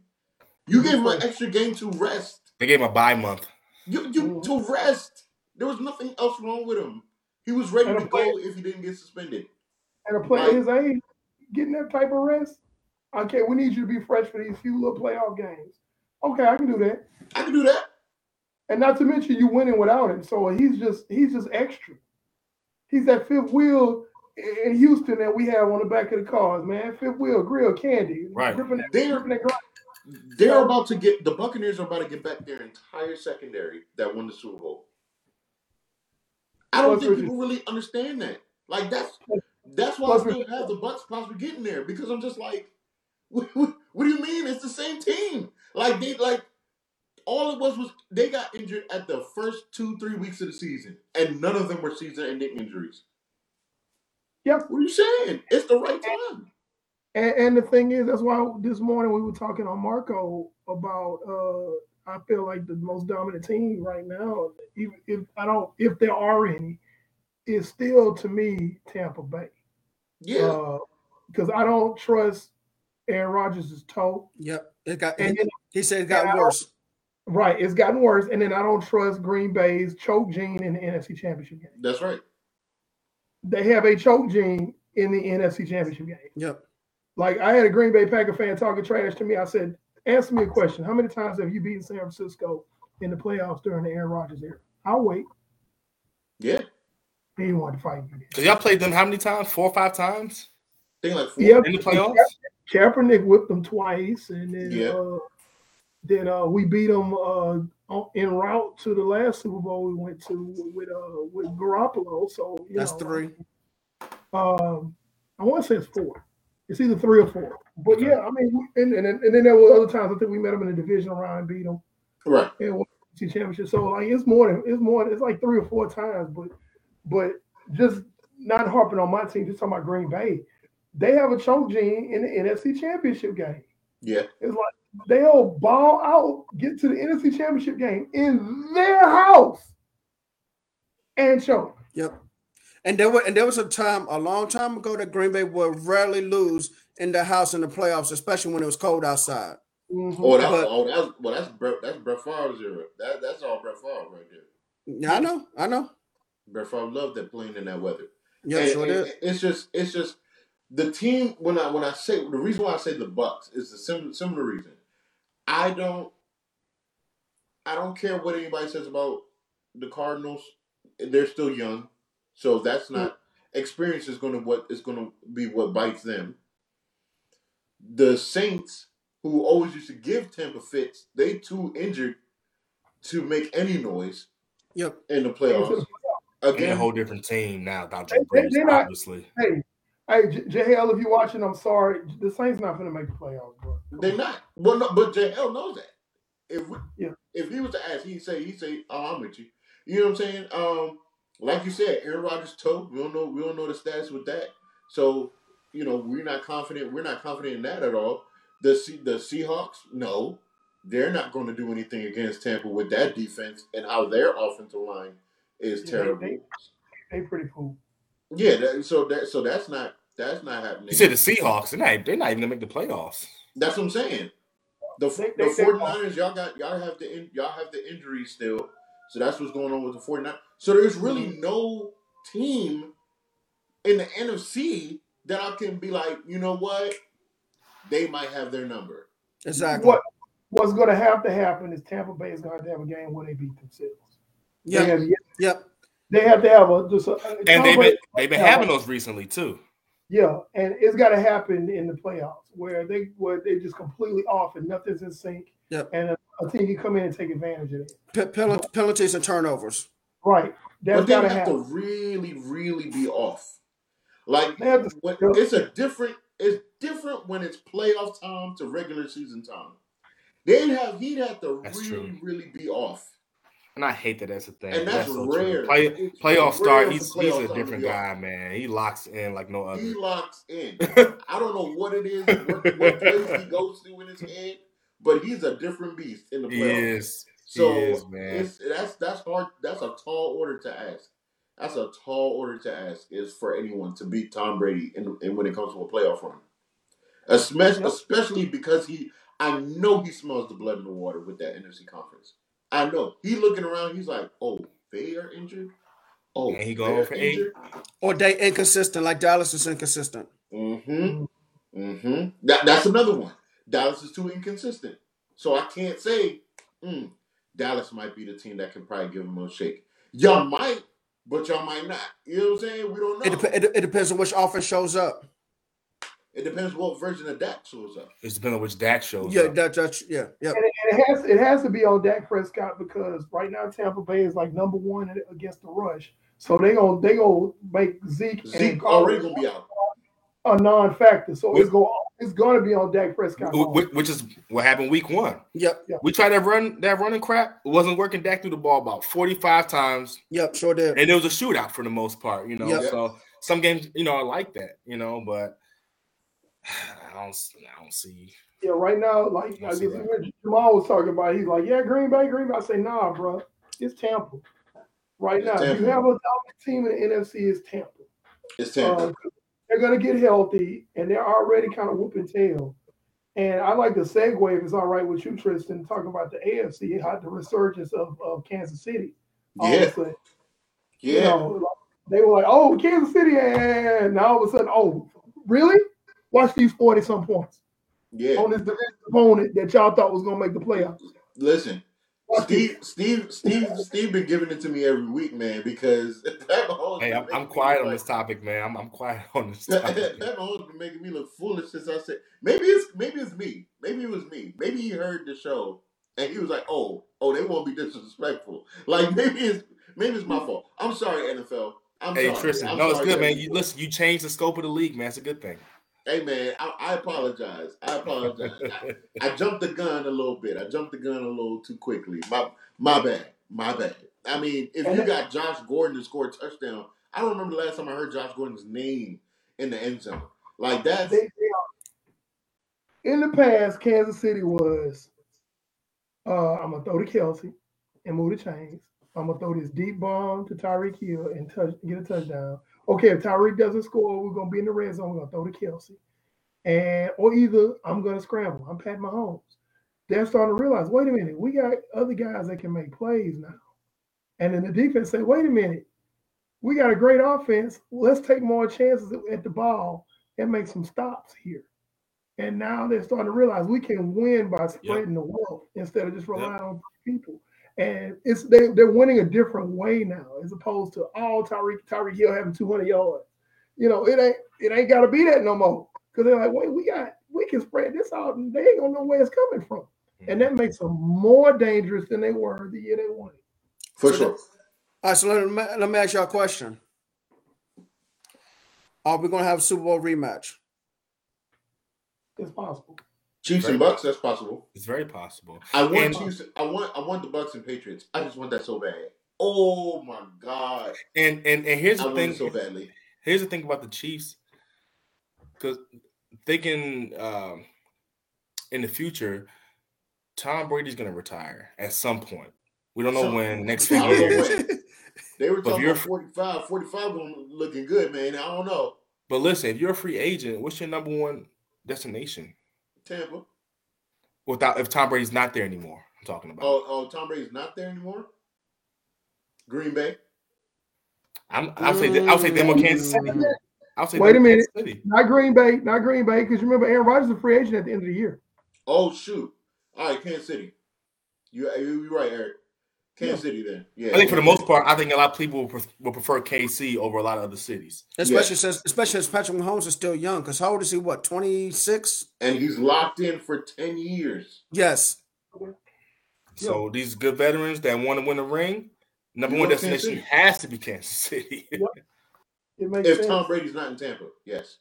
You gave him an extra game to rest. They gave him a bye month. You you mm-hmm. to rest. There was nothing else wrong with him. He was ready to a player- go if he didn't get suspended. and a player his age getting that type of rest. Okay, we need you to be fresh for these few little playoff games. Okay, I can do that. I can do that. And not to mention you winning without him. So he's just he's just extra. He's that fifth wheel in Houston that we have on the back of the cars, man. Fifth wheel, grill, candy. Right. Gripping that, They're- gripping that. They're about to get the Buccaneers are about to get back their entire secondary that won the Super Bowl. I don't Plus, think people really understand that. Like that's that's why I still Richard- have the Bucks possibly getting there because I'm just like, what, what, what do you mean? It's the same team. Like they like all it was was they got injured at the first two three weeks of the season, and none of them were season-ending injuries. Yep. What are you saying? It's the right time. And, and the thing is, that's why this morning we were talking on Marco about. uh I feel like the most dominant team right now, even if I don't, if there are any, is still to me Tampa Bay. Yeah, because I don't trust Aaron Rodgers' toe. Yep. It got. And then, He said it got and I worse. right, it's gotten worse. And then I don't trust Green Bay's choke gene in the NFC Championship game. that's right. They have a choke gene in the NFC Championship game. Yep. Like I had a Green Bay Packer fan talking trash to me. I said, "Answer me a question. How many times have you beaten San Francisco in the playoffs during the Aaron Rodgers era?" I'll wait. Yeah, He didn't want to fight me. Cause y'all played them how many times? Four or five times thing like four. Yep. in the playoffs. Kaepernick whipped them twice, and then Yeah. uh, then uh, we beat them uh, on, en route to the last Super Bowl we went to with uh, with Garoppolo. So you That's know, three. Um, I want to say it's four. It's either three or four. But Okay. yeah, I mean, and, and and then there were other times I think we met them in the division round and beat them Right. and won the championship. So like it's more than it's more. It's like three or four times. But but just not harping on my team, just talking about Green Bay. They have a choke gene in the NFC Championship game. Yeah. It's like they'll ball out, get to the NFC Championship game in their house, and choke. Yep. And there were and there was a time a long time ago that Green Bay would rarely lose in the house in the playoffs, especially when it was cold outside. Mhm. Oh, that's But- oh, that's well, that's Brett, that's Brett Favre's era. That that's all Brett Favre right there. Yeah, I know, I know. Brett Favre loved that playing in that weather. Yeah, And- sure and did. It's just it's just the team when I when I say the reason why I say the Bucks is the similar similar reason. I don't I don't care what anybody says about the Cardinals. They're still young, so that's not. Experience is going to what is going to be what bites them. The Saints, who always used to give Tampa fits, they too injured to make any noise Yep. in the playoffs. playoffs. They're a whole different team now without They- Drew they- Brees, not- obviously. Hey, hey, JL, if you're watching, I'm sorry. The Saints not gonna make the playoffs, bro. They're not. Well, no, but JL knows that. If we, Yeah. if he was to ask, he'd say, he'd say, "Oh, I'm with you." You know what I'm saying? Um, like you said, Aaron Rodgers' toe. We don't know. We don't know the stats with that. So, you know, we're not confident. We're not confident in that at all. The C, the Seahawks, no, they're not going to do anything against Tampa with that defense and how their offensive line is Yeah, they- terrible. they- They pretty cool. yeah, that, so that so that's not that's not happening. You said the Seahawks, they're not, they're not even gonna make the playoffs. That's what I'm saying. The, They- the they- they- 49ers, y'all got y'all have the in, y'all have the injuries still. So that's what's going on with the 49ers. So there's really Mm-hmm. no team in the NFC that I can be like, you know what? They might have their number. Exactly. What what's gonna have to happen is Tampa Bay is gonna have to have a game where they beat themselves. They Yep. have, Yep. they have to have a just a, And they've been they've been having those recently too. Yeah, and it's got to happen in the playoffs where they where they just completely off and nothing's in sync. Yep. And a, a team can come in and take advantage of it. Pe- penalty, penalties and turnovers. Right. That's but they got to have to really, really be off. Like to- when, it's a different it's different when it's playoff time to regular season time. They'd have he'd have to That's really, true. really be off. And I hate that that's a thing. And that's so rare. True. Play, It's playoff rare start, he's, playoff he's a different be guy, man. He locks in like no other. He locks in. I don't know what it is, what, what place he goes to in his head, but he's a different beast in the He playoffs. is. So is, man. it's that's that's hard. That's a tall order to ask. That's a tall order to ask is for anyone to beat Tom Brady in, in when it comes to a playoff run, especially Yep. especially because he. I know he smells the blood in the water with that NFC conference. I know he looking around. He's like, oh, they are injured. Oh, And he going they're for eight. injured. Or they inconsistent, like Dallas is inconsistent. Mm-hmm. Mm-hmm. That that's another one. Dallas is too inconsistent. So I can't say mm, Dallas might be the team that can probably give them a shake. Y'all might, but y'all might not. You know what I'm saying? We don't It, know. dep- it, it depends on which offense shows up. It depends what version of Dak shows up. It's depending on which Dak shows Yeah, up. that, that's yeah, yeah. And it, and it has it has to be on Dak Prescott because right now Tampa Bay is like number one against the rush. So they gonna they gonna make Zeke, Zeke and already gonna be out. a non-factor. So Which- it's going it's going to be on Dak Prescott. Wh- wh- Which is what happened week one. Yep, We tried that run, that running crap. It wasn't working. Dak threw the ball about 45 times, yep, sure did. and it was a shootout for the most part, you know. Yeah. So some games, you know, I like that, you know, but I don't, I don't see. Yeah, right now, like I I see guess that. Jamal was talking about, he's like, yeah, Green Bay, Green Bay. I say, nah, bro, it's Tampa. Right It's now, if you have a dominant team in the NFC, it's Tampa. It's Tampa. Uh, they're gonna get healthy, and they're already kind of whooping tail. And I like the segue, if it's all right with you, Tristan, talking about the AFC, how the resurgence of, of Kansas City. All yeah, of a you know, like, they were like, "Oh, Kansas City," and now all of a sudden, "Oh, really? Watch these forty some points Yeah. on this opponent that y'all thought was gonna make the playoffs." Listen, Watch this. Steve, Steve, Steve, Steve been giving it to me every week, man, because Pat Hey, I'm, I'm quiet on like- this topic, man. I'm, I'm quiet on this Pat topic. Mahomes been making me look foolish since I said maybe it's maybe it's me. Maybe it was me. Maybe he heard the show and he was like, "Oh, oh, they won't be disrespectful." Like maybe it's maybe it's my fault. I'm sorry, NFL. I'm Hey, sorry. Tristan, I'm no, it's good, man. You listen, you changed the scope of the league, man. It's a good thing. Hey, man, I, I apologize. I apologize. I, I jumped the gun a little bit. I jumped the gun a little too quickly. My my bad. My bad. I mean, if you got Josh Gordon to score a touchdown, I don't remember the last time I heard Josh Gordon's name in the end zone. Like that's They, they are. In the past, Kansas City was, uh, I'm gonna throw to Kelce and move the chains. I'm gonna throw this deep bomb to Tyreek Hill and touch get a touchdown. Okay, if Tyreek doesn't score, we're gonna be in the red zone. We're gonna throw to Kelce, and or either I'm gonna scramble. I'm Pat Mahomes. They're starting to realize, wait a minute, we got other guys that can make plays now. And then the defense say, wait a minute, we got a great offense. Let's take more chances at the ball and make some stops here. And now they're starting to realize we can win by spreading the wealth instead of just relying on people. And it's they they're winning a different way now, as opposed to all Tyreek Tyreek Hill having 200 yards. you know, it ain't it ain't got to be that no more. Because they're like, wait, we got we can spread this out, and they ain't gonna know where it's coming from, and that makes them more dangerous than they were the year they won it. For So sure. All right, so let me, let me ask y'all a question. Are we going to have a Super Bowl rematch? It's possible. Chiefs and Bucks, that's possible. It's very possible. I want And- Chiefs. I want. I want the Bucks and Patriots. I just want that so bad. Oh my god, And and and here's the thing. so badly. Here's the thing about the Chiefs, because thinking um, in the future, Tom Brady's going to retire at some point. We don't know Some- when. Next few years. They were talking you're- about 45. 45 going looking good, man. I don't know. But listen, if you're a free agent, what's your number one destination? Tampa. Without if Tom Brady's not there anymore, I'm talking about. Oh, oh, Tom Brady's not there anymore. Green Bay. I'm, I'll say th- I'll say them or Kansas City. Mm. I'll say Wait a minute. City. Not Green Bay, not Green Bay, because remember Aaron Rodgers is a free agent at the end of the year. Oh shoot! All right, Kansas City. You you you're right, Eric. Kansas City then. Yeah. I think for the most part, I think a lot of people will, pref- will prefer KC over a lot of other cities. Especially since, especially since Patrick Mahomes is still young. Because how old is he? What, 26? and he's locked in for ten years. Yes. So these good veterans that want to win a ring, number You one go Kansas destination has to be Kansas City. It makes If sense. Tom Brady's not in Tampa, yes.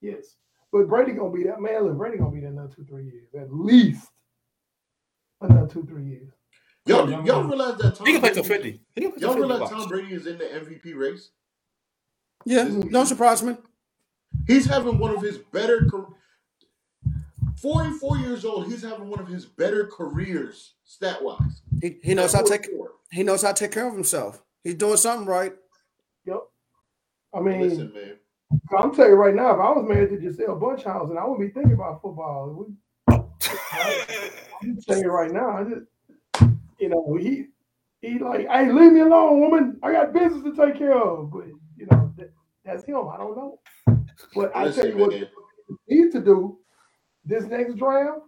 Yes. But Brady gonna be that man. Look, Brady gonna be there another two, three years. At least another two, three years. Y'all, Yeah, y'all realize that Tom he can play Brady, till fifty. Can play Y'all realize. Tom Brady is in the MVP race? Yeah. Don't surprise me. He's having one of his better. car- 44 years old. He's having one of his better careers stat wise. He, he knows how to take he knows how to take care of himself. He's doing something right. Yep. I mean, Listen, man. I'm telling you right now, if I was married to Gisele Bündchen, I wouldn't be thinking about football. We- I'm telling you right now, I just, you know, he he like, hey, leave me alone, woman. I got business to take care of. But you know, that, that's him. I don't know. But I tell you what, man. they need to do this next draft,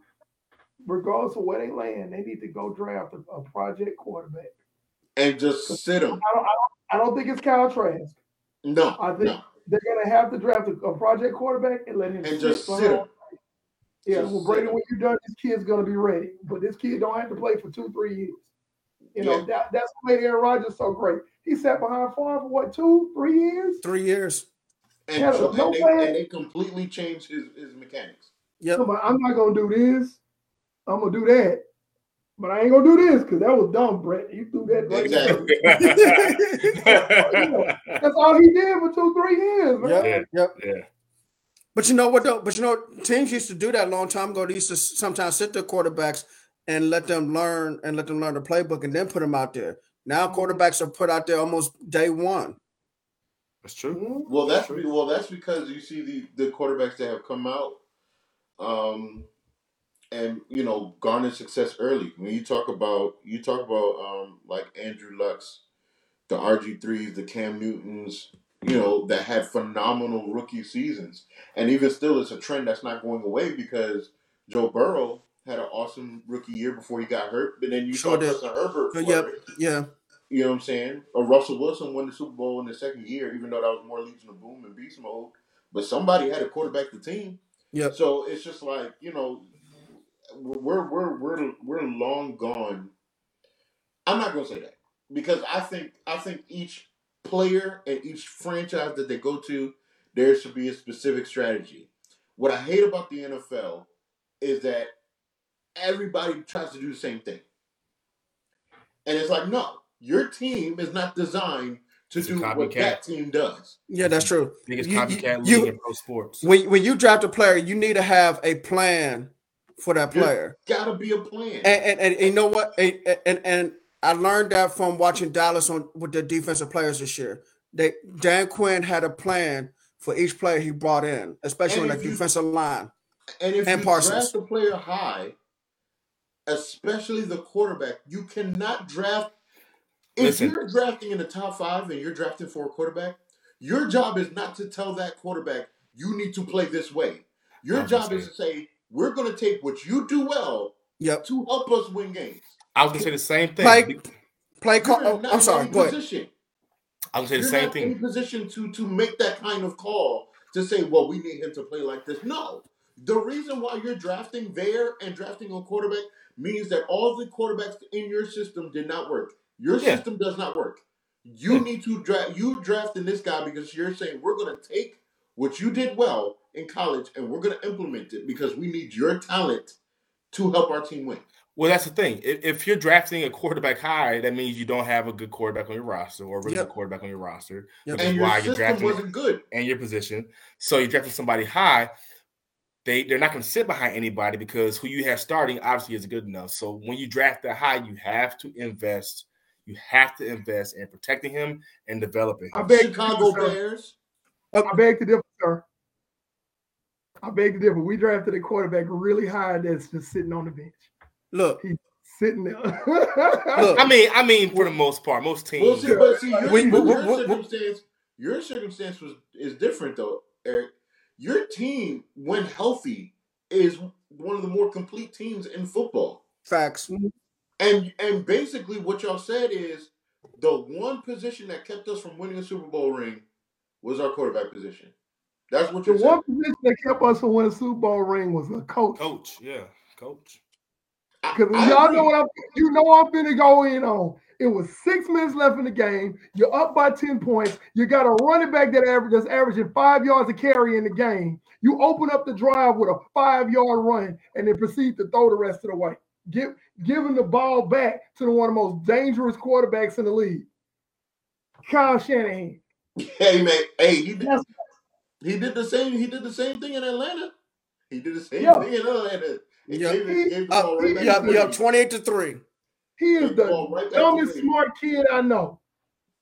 regardless of where they land, they need to go draft a, a project quarterback. And just sit him. I don't, I don't, I don't think it's Kyle Trask. No, I think no. they're gonna have to draft a, a project quarterback and let him And sit just sit him. Yeah, well, Brady, him. when you're done, this kid's gonna be ready. But this kid don't have to play for two, three years. You know, Yeah. that, that's what made Aaron Rodgers so great. He sat behind Favre for what, two, three years? Three years. And, Yeah, so, no and, they, and they completely changed his, his mechanics. Yep. So, but I'm not gonna do this. I'm gonna do that. But I ain't gonna do this because that was dumb, Brett. You threw that. right Exactly. That's all he did for two, three years, man. Yep. Yeah. Yep. yeah. But you know what though? But you know, teams used to do that a long time ago. They used to sometimes sit their quarterbacks and let them learn and let them learn the playbook and then put them out there. Now quarterbacks are put out there almost day one. That's true. Mhm. Well, that's well, that's because you see the the quarterbacks that have come out, um, and you know garnered success early. When you talk about you talk about um like Andrew Lucks, the RG threes, the Cam Newtons, you know that had phenomenal rookie seasons, and even still, it's a trend that's not going away because Joe Burrow had an awesome rookie year before he got hurt, but then you Sure saw did. Justin Herbert. But yep, yeah. You know what I'm saying? Or Russell Wilson won the Super Bowl in the second year, even though that was more Legion of Boom and Beast mode. But somebody had to quarterback the team. Yeah. So it's just like you know, we're we're we're we're long gone. I'm not gonna say that because I think I think each player and each franchise that they go to, there should be a specific strategy. What I hate about the NFL is that everybody tries to do the same thing. And it's like, no, your team is not designed to It's do what that team does. Yeah, that's true. Biggest You- you- copycat you- league in pro sports. When when you draft a player, you need to have a plan for that Yeah. player. Gotta be a plan. And and, and, you know what? And, and and I learned that from watching Dallas on with their defensive players this year. They Dan Quinn had a plan for each player he brought in, especially And on the you- defensive line. And if And you Parsons. draft a player high, especially the quarterback, you cannot draft. If Listen. you're drafting in the top five and you're drafting for a quarterback, your job is not to tell that quarterback you need to play this way. Your job is to say we're going to take what you do well Yep. to help us win games. I was gonna say the same thing. Like- Play call. You're Oh, in a I'm sorry. nine-game Go ahead. I was gonna say the You're same not in thing. position to to make that kind of call to say, well, we need him to play like this. No. The reason why you're drafting there and drafting a quarterback means that all the quarterbacks in your system did not work. Your Yeah. system does not work. You Yeah. need to draft you drafting this guy because you're saying we're gonna take what you did well in college and we're gonna implement it because we need your talent to help our team win. Well, that's the thing. If, if you're drafting a quarterback high, that means you don't have a good quarterback on your roster or a really Yep. good quarterback on your roster, Yep. which is And your why you're system drafting wasn't good. and your position. So you're drafting somebody high. They they're not going to sit behind anybody because who you have starting obviously isn't good enough. So when you draft that high, you have to invest. You have to invest in protecting him and developing Him. I beg to Chicago. Bears. I beg to differ, sir. I beg to differ. We drafted a quarterback really high that's just sitting on the bench, Look, He's sitting there. Look. I mean, I mean, for the most part, most teams. Well, see, but see, your, We- we- your we- we- circumstance, your circumstance was is different though, Eric. Your team, when healthy, is one of the more complete teams in football. facts. And and basically, what y'all said is the one position that kept us from winning a Super Bowl ring was our quarterback position. That's what the you're one saying. position that kept us from winning a Super Bowl ring was a coach. coach, yeah, coach. I- Because y'all know what I'm, you know I'm finna go in on. It was six minutes left in the game. You're up by 10 points. You got a running back that average that's averaging five yards a carry in the game. You open up the drive with a five-yard run and then proceed to throw the rest of the way. Give giving the ball back to the one of the most dangerous quarterbacks in the league. Kyle Shanahan. Hey man, hey, he did, he did the same. He did the same thing in Atlanta. He did the same Yeah. thing in Atlanta. Yeah. gave, it- gave Uh, right to yeah, 28 to 3. He is the right dumbest smart kid I know.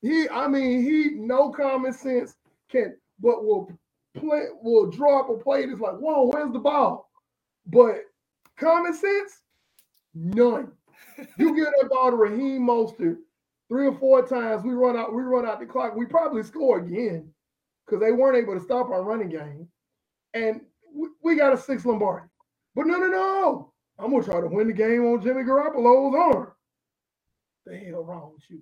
He, I mean, he no common sense can, but will play, will draw up a play that's like, whoa, where's the ball? But common sense, none. You give that ball to Raheem Mostert three or four times, we run out, we run out the clock. We probably score again because they weren't able to stop our running game, and we, we got a six Lombardi. But no, no, no. I'm gonna try to win the game on Jimmy Garoppolo's arm. The hell wrong with you?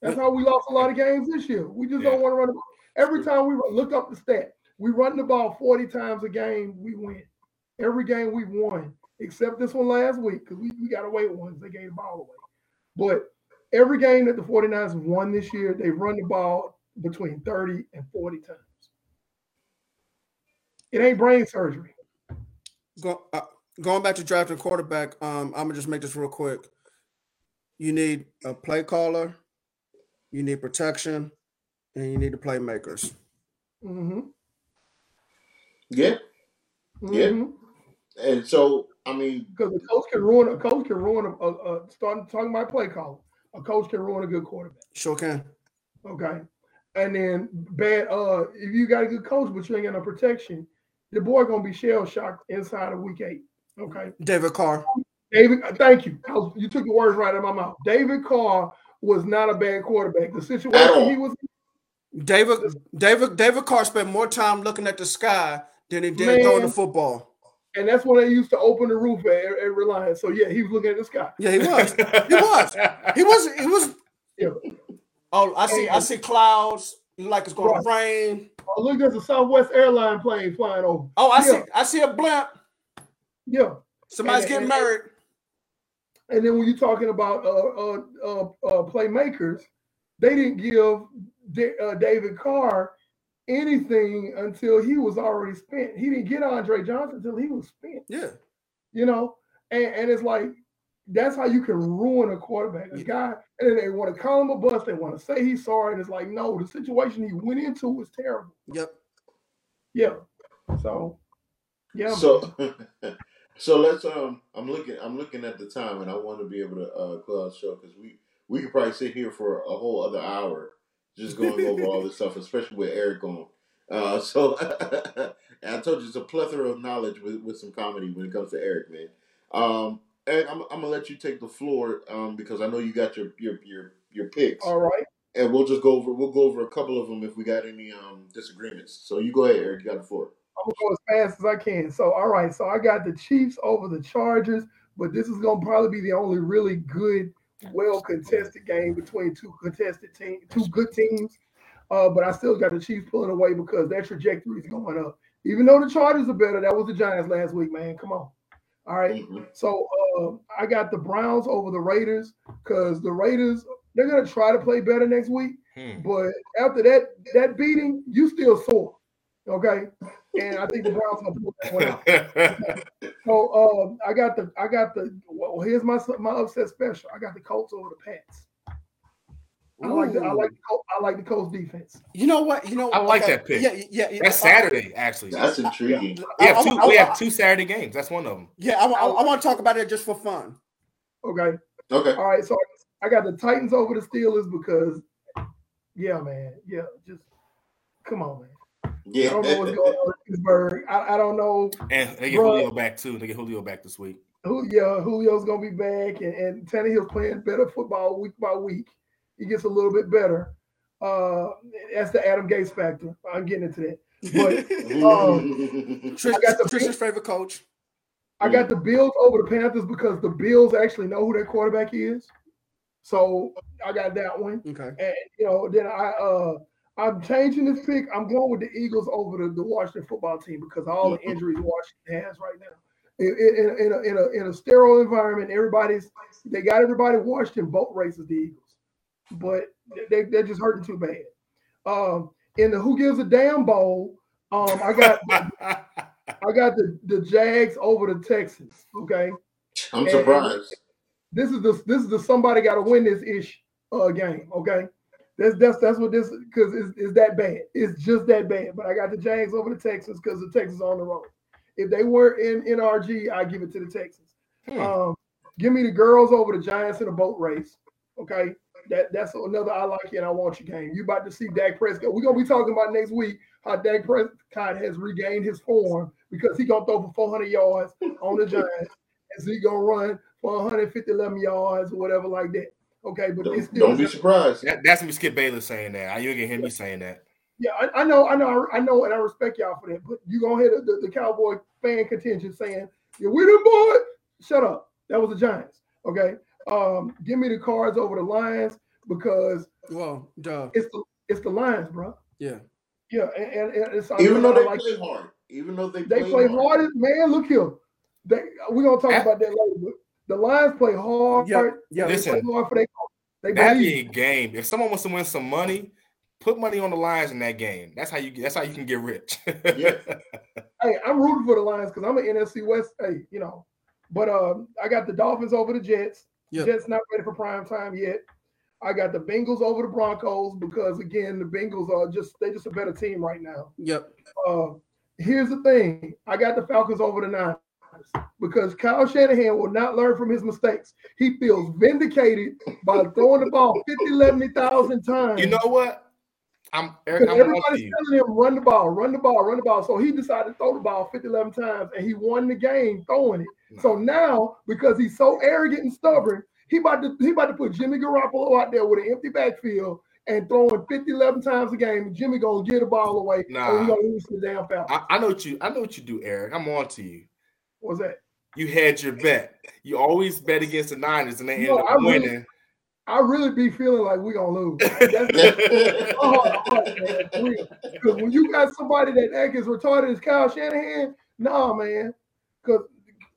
That's how we lost a lot of games this year. We just Yeah. don't want to run the ball. Every time we run, look up the stat. We run the ball 40 times a game, we win. Every game we've won, except this one last week, because we, we got away with ones. They gave the ball away. But every game that the 49ers have won this year, they run the ball between 30 and 40 times. It ain't brain surgery. Go, uh, going back to drafting quarterback, um, I'm gonna just make this real quick. You need a play caller, you need protection, and you need the playmakers. Mm-hmm. Yeah, Yeah. Mm-hmm. and so I mean, Because a coach can ruin a coach can ruin a, a, a starting talking about play caller. A coach can ruin a good quarterback. Sure can. Okay. And then bad uh if you got a good coach but you ain't got no protection, your boy gonna be shell shocked inside of week eight. Okay. David Carr. David, uh, thank you. Was- you took the words right out of my mouth. David Carr was not a bad quarterback. The situation he was David David David Carr spent more time looking at the sky than he did Man. throwing the football. and that's when they used to open the roof at, at Reliance. So yeah, he was looking at the sky. Yeah, he was. He was. He was. He was. Yeah. Oh, I see. I see clouds. Like it's going to rain. Oh, look, there's a Southwest airline plane flying over. Oh, I Yeah. see. I see a blimp. Yeah. Somebody's And- getting and- married. And then when you're talking about uh, uh, uh, uh, playmakers, they didn't give Da- uh, David Carr anything until he was already spent. He didn't get Andre Johnson until he was spent. Yeah. You know, and, and it's like that's how you can ruin a quarterback. A guy, and then they want to call him a bust. They want to say he's sorry, and it's like, no, the situation he went into was terrible. Yep. Yeah. So, yeah. So, so let's um. I'm looking. I'm looking at the time, and I want to be able to uh, close the show because we we could probably sit here for a whole other hour just going over all this stuff, especially with Eric on. Uh, so, and I told you it's a plethora of knowledge with, with some comedy when it comes to Eric, man. Um, Eric, I'm, I'm gonna let you take the floor um, because I know you got your your your your picks, all right. and we'll just go over we'll go over a couple of them if we got any um disagreements. So you go ahead, Eric. You got the floor. I'm gonna go as fast as I can. So, all right. So I got the Chiefs over the Chargers, but this is gonna probably be the only really good well contested game between two contested teams, two good teams. Uh, but I still got the Chiefs pulling away because their trajectory is going up. Even though the Chargers are better, that was the Giants last week, man. Come on. All right. Mhm. So uh, I got the Browns over the Raiders because the Raiders they're gonna try to play better next week. Hmm. But after that that beating, you still sore. Okay. And I think the Browns gonna pull that one out. So um, I got the I got the well here's my my upset special. I got the Colts over the Pats. I like the I like the I like the Colts defense. You know what? You know I like okay, that pick. Yeah, yeah. yeah. That's Saturday, actually. That's intriguing. we have two. I- we have two Saturday games. That's one of them. Yeah, I, I, I want to talk about it just for fun. Okay. Okay. All right. So I got the Titans over the Steelers because yeah, man. Yeah, just come on, man. Yeah. I Yeah. don't know what's going on in Pittsburgh. I, I don't know And they get Bruh. Julio back too. They get Julio back this week. who yeah, Julio's gonna be back and, and Tannehill's playing better football week by week. He gets a little bit better. Uh that's the Adam Gase factor. I'm getting into that. But Trish, I got the- Trish's favorite coach. I got the Bills over the Panthers because the Bills actually know who their quarterback is. So I got that one. Okay. And you know, then I uh I'm changing this pick. I'm going with the Eagles over the, the Washington football team because of all the injuries Washington has right now. In, in, in, a, in, a, in a sterile environment, everybody's they got everybody Washington boat races the Eagles, but they they're just hurting too bad. Um, in the Who Gives a Damn Bowl, um, I got I got the the Jags over the Texans. Okay, I'm surprised. this is the this is the somebody got to win this ish uh game. Okay, that's that's that's what this because it's, it's that bad. It's just that bad. But I got the Jags over the Texans because the Texans are on the road. If they were in NRG, I give it to the Texans. Hmm. Um, give me the girls over the Giants in a boat race. Okay, that that's another I like it. And I want you game. You about to see Dak Prescott. We're gonna be talking about next week how Dak Prescott has regained his form because he gonna throw for 400 yards on the Giants, and so he gonna run for 150 11 yards or whatever like that. Okay, but they Don't, still don't be surprised. That, that's me, Skip Bayless saying that. You can hear me saying that. Yeah, I, I know, I know, I know, and I respect y'all for that. But you gonna hear the, the, the Cowboy fan contingent saying, "Yeah, we the boy." Shut up. That was the Giants. Okay. Um, give me the cards over the Lions because Well, duh. it's the it's the Lions, bro. Yeah. Yeah, and, and, and it's Even though they like- play hard. Even though they, they play hard. as- Man, look here. They, we're gonna talk That- about that later. But the Lions play hard. Yeah. Yeah. They Listen. play hard for their they That believe. be a game. If someone wants to win some money, put money on the lines in that game. That's how you. That's how you can get rich. Yeah. Hey, I'm rooting for the Lions because I'm an NFC West. Hey, you know, but um, I got the Dolphins over the Jets. Yep. Jets not ready for prime time yet. I got the Bengals over the Broncos because again, the Bengals are just they're just a better team right now. Yep. Uh, here's the thing: I got the Falcons over the Niners because Kyle Shanahan will not learn from his mistakes. He feels vindicated by throwing the ball 50, 11,000 times. you know what? I'm I'm everybody's telling him run the ball, run the ball, run the ball. So he decided to throw the ball 50, 11 times and he won the game throwing it. So now, because he's so arrogant and stubborn, he about to he about to put Jimmy Garoppolo out there with an empty backfield and throwing 50, 11 times a game. Jimmy gonna get the ball away Nah. and gonna lose the damn Falcons. I, I know what you. I know what you do, Eric. I'm on to you. What's that? You had your bet. You always bet against the Niners, and they end up I really- winning. I really be feeling like we gonna lose. That's oh, oh, man, for real. Because when you got somebody that act as retarded as Kyle Shanahan, nah, man. Because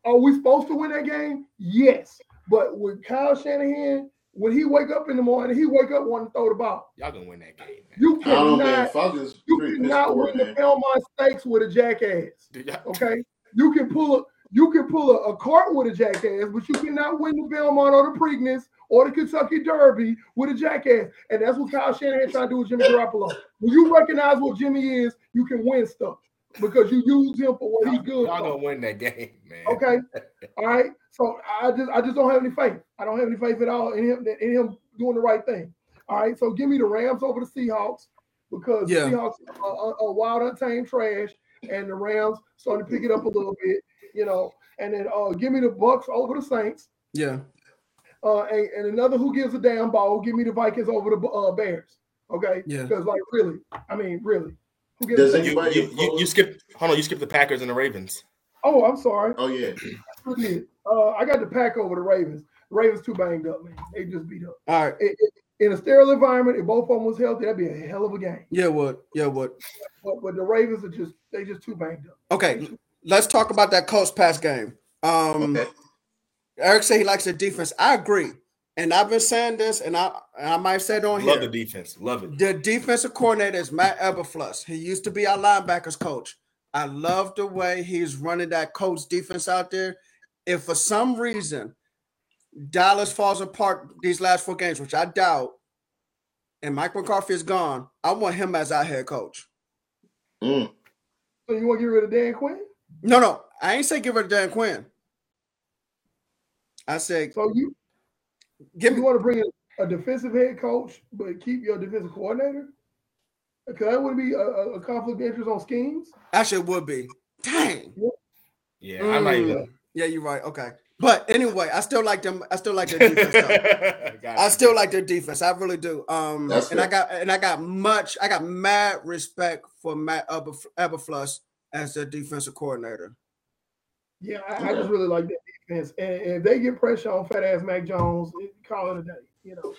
are we supposed to win that game? Yes. But with Kyle Shanahan, when he wake up in the morning, he wake up wanting to throw the ball. Y'all gonna win that game, man. You I don't man. cannot, you cannot poor, win the man. Belmont Stakes with a jackass. Okay, you can pull a you can pull a, a cart with a jackass, but you cannot win the Belmont or the Preakness or the Kentucky Derby with a jackass. And that's what Kyle Shanahan trying to do with Jimmy Garoppolo. When you recognize what Jimmy is, you can win stuff because you use him for what he's good. Y'all for. gonna win that game, man. Okay, all right. So I just I just don't have any faith. I don't have any faith at all in him in him doing the right thing. All right. So give me the Rams over the Seahawks because Yeah. the Seahawks are, are, are wild, untamed trash, and the Rams starting to pick it up a little bit. You know, and then uh, give me the Bucs over the Saints. Yeah. Uh, and, and another who gives a damn ball? Give me the Vikings over the uh, Bears. Okay. Yeah. Because like really, I mean really, who gives Does a it- damn? You, Anybody you, you, you skipped. Hold on. You skipped the Packers and the Ravens. Oh, I'm sorry. Oh yeah. sure did. Uh, I got the pack over the Ravens. The Ravens too banged up, man. They just beat up. All right. It- it- in a sterile environment, if both of them was healthy, that'd be a hell of a game. Yeah, what? Yeah, what? But, but the Ravens are just they just too banged up. Okay, let's talk about that Colts pass game. Um, Okay. Eric said he likes the defense. I agree, and I've been saying this, and I and I might say it on Love here. Love the defense. Love it. The defensive coordinator is Matt Eberflus. He used to be our linebackers coach. I love the way he's running that Colts defense out there. If for some reason Dallas falls apart these last four games, which I doubt, and Mike McCarthy is gone, I want him as our head coach. Mm. So you want to get rid of Dan Quinn? No, no, I ain't say get rid of Dan Quinn. I said So you give you me want to bring in a defensive head coach, but keep your defensive coordinator? Because that would be a, a a conflict of interest on schemes. actually it would be. Dang. Yeah, I'm not even. Mm. Yeah, you're right. Okay. But anyway, I still like them. I still like their defense. though. Got I still like their defense. I really do. Um, That's and I got and I got much. I got mad respect for Matt Eberf- as their defensive coordinator. Yeah, I, I just really like that defense. And, and if they get pressure on fat ass Mac Jones, call it a day. You know.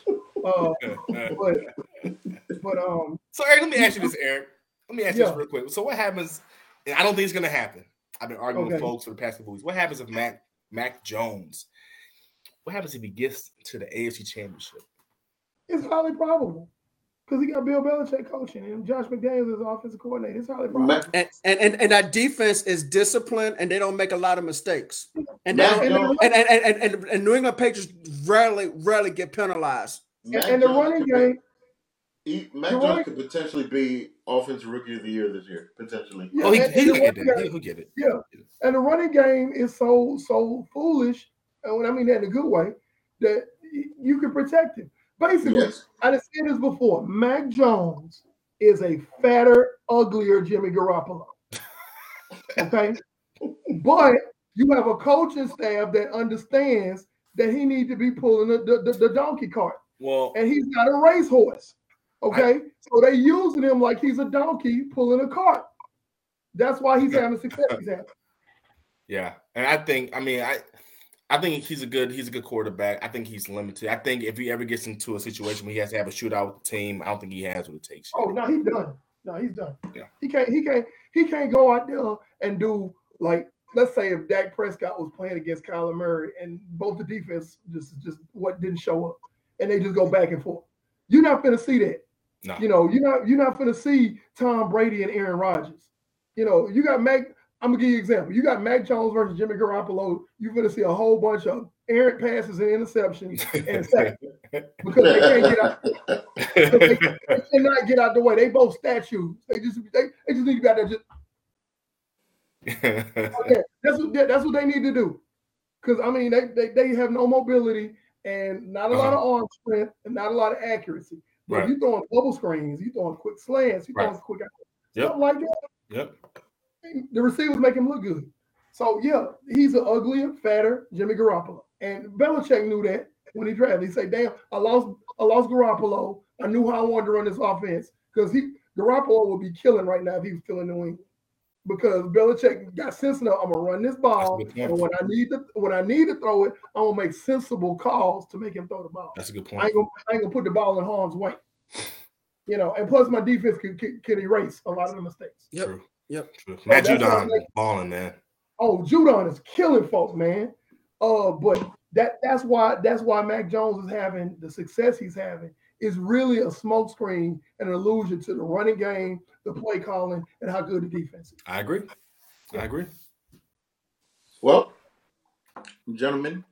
Uh, but but um So Eric, let me ask you this, Eric. Let me ask you Yeah. this real quick. So what happens? And I don't think it's gonna happen. I've been arguing with folks for the past couple weeks. What happens if Mac Mac Jones? What happens if he gets to the AFC Championship? it's highly probable. Because he got Bill Belichick coaching and Josh McDaniels is offensive coordinator. It's highly probable. And and and, and that defense is disciplined and they don't make a lot of mistakes. And Mac they don't, and, and, and, and, and New England Patriots rarely rarely get penalized. Mac and the Jones running game, he, Mac Jones right. could potentially be offensive rookie of the year this year, potentially. yeah, oh, he, and- he, and will get running that. game- He, will get it. Yeah, and the running game is so so foolish, and when I mean that in a good way, that you can protect him. Basically, Yes. I have said this before. Mac Jones is a fatter, uglier Jimmy Garoppolo. Okay, but you have a coaching staff that understands that he needs to be pulling the, the, the, the donkey cart, Well, and he's not a racehorse. Okay, so they using him like he's a donkey pulling a cart. That's why he's having success. He's having. yeah, and I think I mean I I think he's a good he's a good quarterback. I think he's limited. I think if he ever gets into a situation where he has to have a shootout with the team, I don't think he has what it takes. Oh no, he's done. No, he's done. Yeah. He can't. He can't. He can't go out there and do like. Let's say if Dak Prescott was playing against Kyler Murray and both the defense just just what didn't show up, and they just go back and forth. You're not gonna see that. No. You know, you're not. You're not gonna see Tom Brady and Aaron Rodgers. You know, you got Mac. I'm gonna give you an example. You got Mac Jones versus Jimmy Garoppolo. You're gonna see a whole bunch of errant passes and interceptions and sacks because they can't get out. they, they cannot get out the way. They both statues. They just they, they just need to be out there. Just okay. That's what that's what they need to do. Because I mean, they, they they have no mobility and not a lot of uh-huh. arm strength and not a lot of accuracy. But Right. you throwing bubble screens, you throwing quick slants, you throwing Right. quick Yep. something like that. yep. The receivers make him look good. So yeah, he's an uglier, fatter Jimmy Garoppolo. And Belichick knew that when he drafted. He said, "Damn, I lost, I lost Garoppolo. I knew how I wanted to run this offense because he Garoppolo would be killing right now if he was still in New England. Because Belichick got sense enough. I'm gonna run this ball, That's a good point. and when I need to, when I need to throw it, I'm gonna make sensible calls to make him throw the ball. That's a good I point. ain't gonna, I ain't gonna put the ball in harm's way. You know, and plus my defense can, can, can erase a lot of the mistakes. Yep. True. Yep. True. Matt that's Judon I'm like- balling, man. Oh, Judon is killing folks, man. Uh, but that that's why that's why Mac Jones is having the success he's having is really a smokescreen and an allusion to the running game, the play calling, and how good the defense is. I agree. I agree. Well, gentlemen,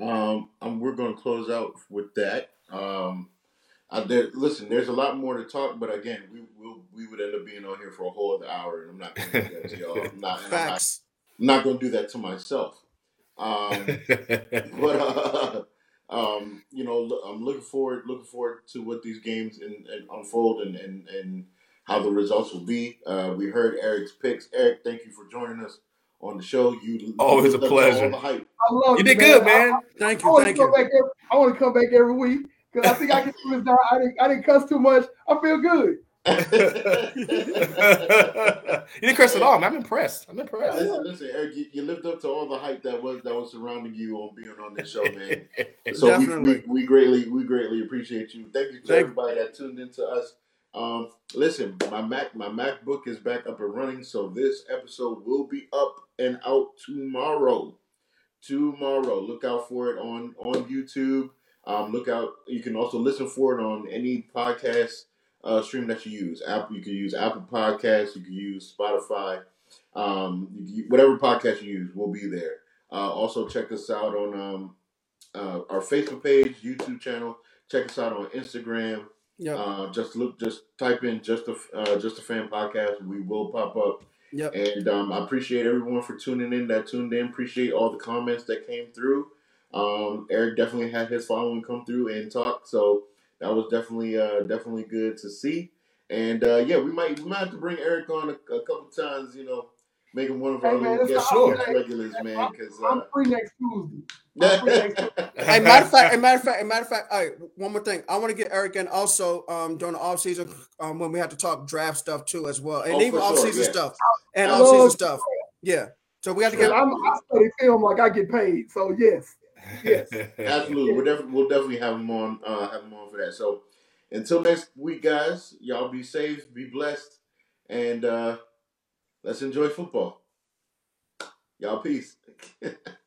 um, um, we're going to close out with that. Um, I, there, listen, there's a lot more to talk, but again, we we'll, we would end up being on here for a whole other hour, and I'm not going to do that to y'all. I'm not, and I'm not, Facts. I'm not going to do that to myself. Um, but uh, um, you know, I'm looking forward looking forward to what these games and, and unfold and, and and how the results will be. Uh, we heard Eric's picks. Eric, thank you for joining us on the show. You Always a lived up to pleasure. All the hype. I love you did good, man. Thank I, I you. want to Thank come you. back. Every, I want to come back every week because I think I can do this. Now. I didn't I didn't cuss too much. I feel good. you didn't curse at all, man. I'm impressed. I'm impressed. Listen, listen, Eric, you, you lived up to all the hype that was that was surrounding you on being on this show, man. So we, we, we greatly we greatly appreciate you. Thank you to Thank- everybody that tuned in to us. Um, listen, my Mac my MacBook is back up and running, so this episode will be up and out tomorrow. Tomorrow, look out for it on on YouTube. Um, look out. You can also listen for it on any podcast uh, stream that you use. Apple, you can use Apple Podcasts. You can use Spotify. Um, you, whatever podcast you use will be there. Uh, also, check us out on um, uh, our Facebook page, YouTube channel. Check us out on Instagram. Yep. Uh, just look, just type in just a uh, just a fan podcast. We will pop up. Yep. And um, I appreciate everyone for tuning in. That tuned in. Appreciate all the comments that came through. Um, Eric definitely had his following come through and talk, so that was definitely uh, definitely good to see. And uh, yeah, we might we might have to bring Eric on a, a couple times. You know, make him one of our Hey, man, guest all guest right. regulars, man. Because I'm uh, free next Tuesday. I'm free next Tuesday. Hey, matter of fact, hey, matter of fact, hey, matter of fact, all right, one more thing. I want to get Eric in also um, during the off season um, when we have to talk draft stuff too as well, and Oh, even for off sure, season yeah. stuff and off season stuff. Yeah. So we have to And get. I'm, I study film like I get paid. So yes. Yes. Absolutely, we'll definitely we'll definitely have him on uh, have him on for that. So until next week, guys, y'all be safe, be blessed, and uh, let's enjoy football. Y'all peace.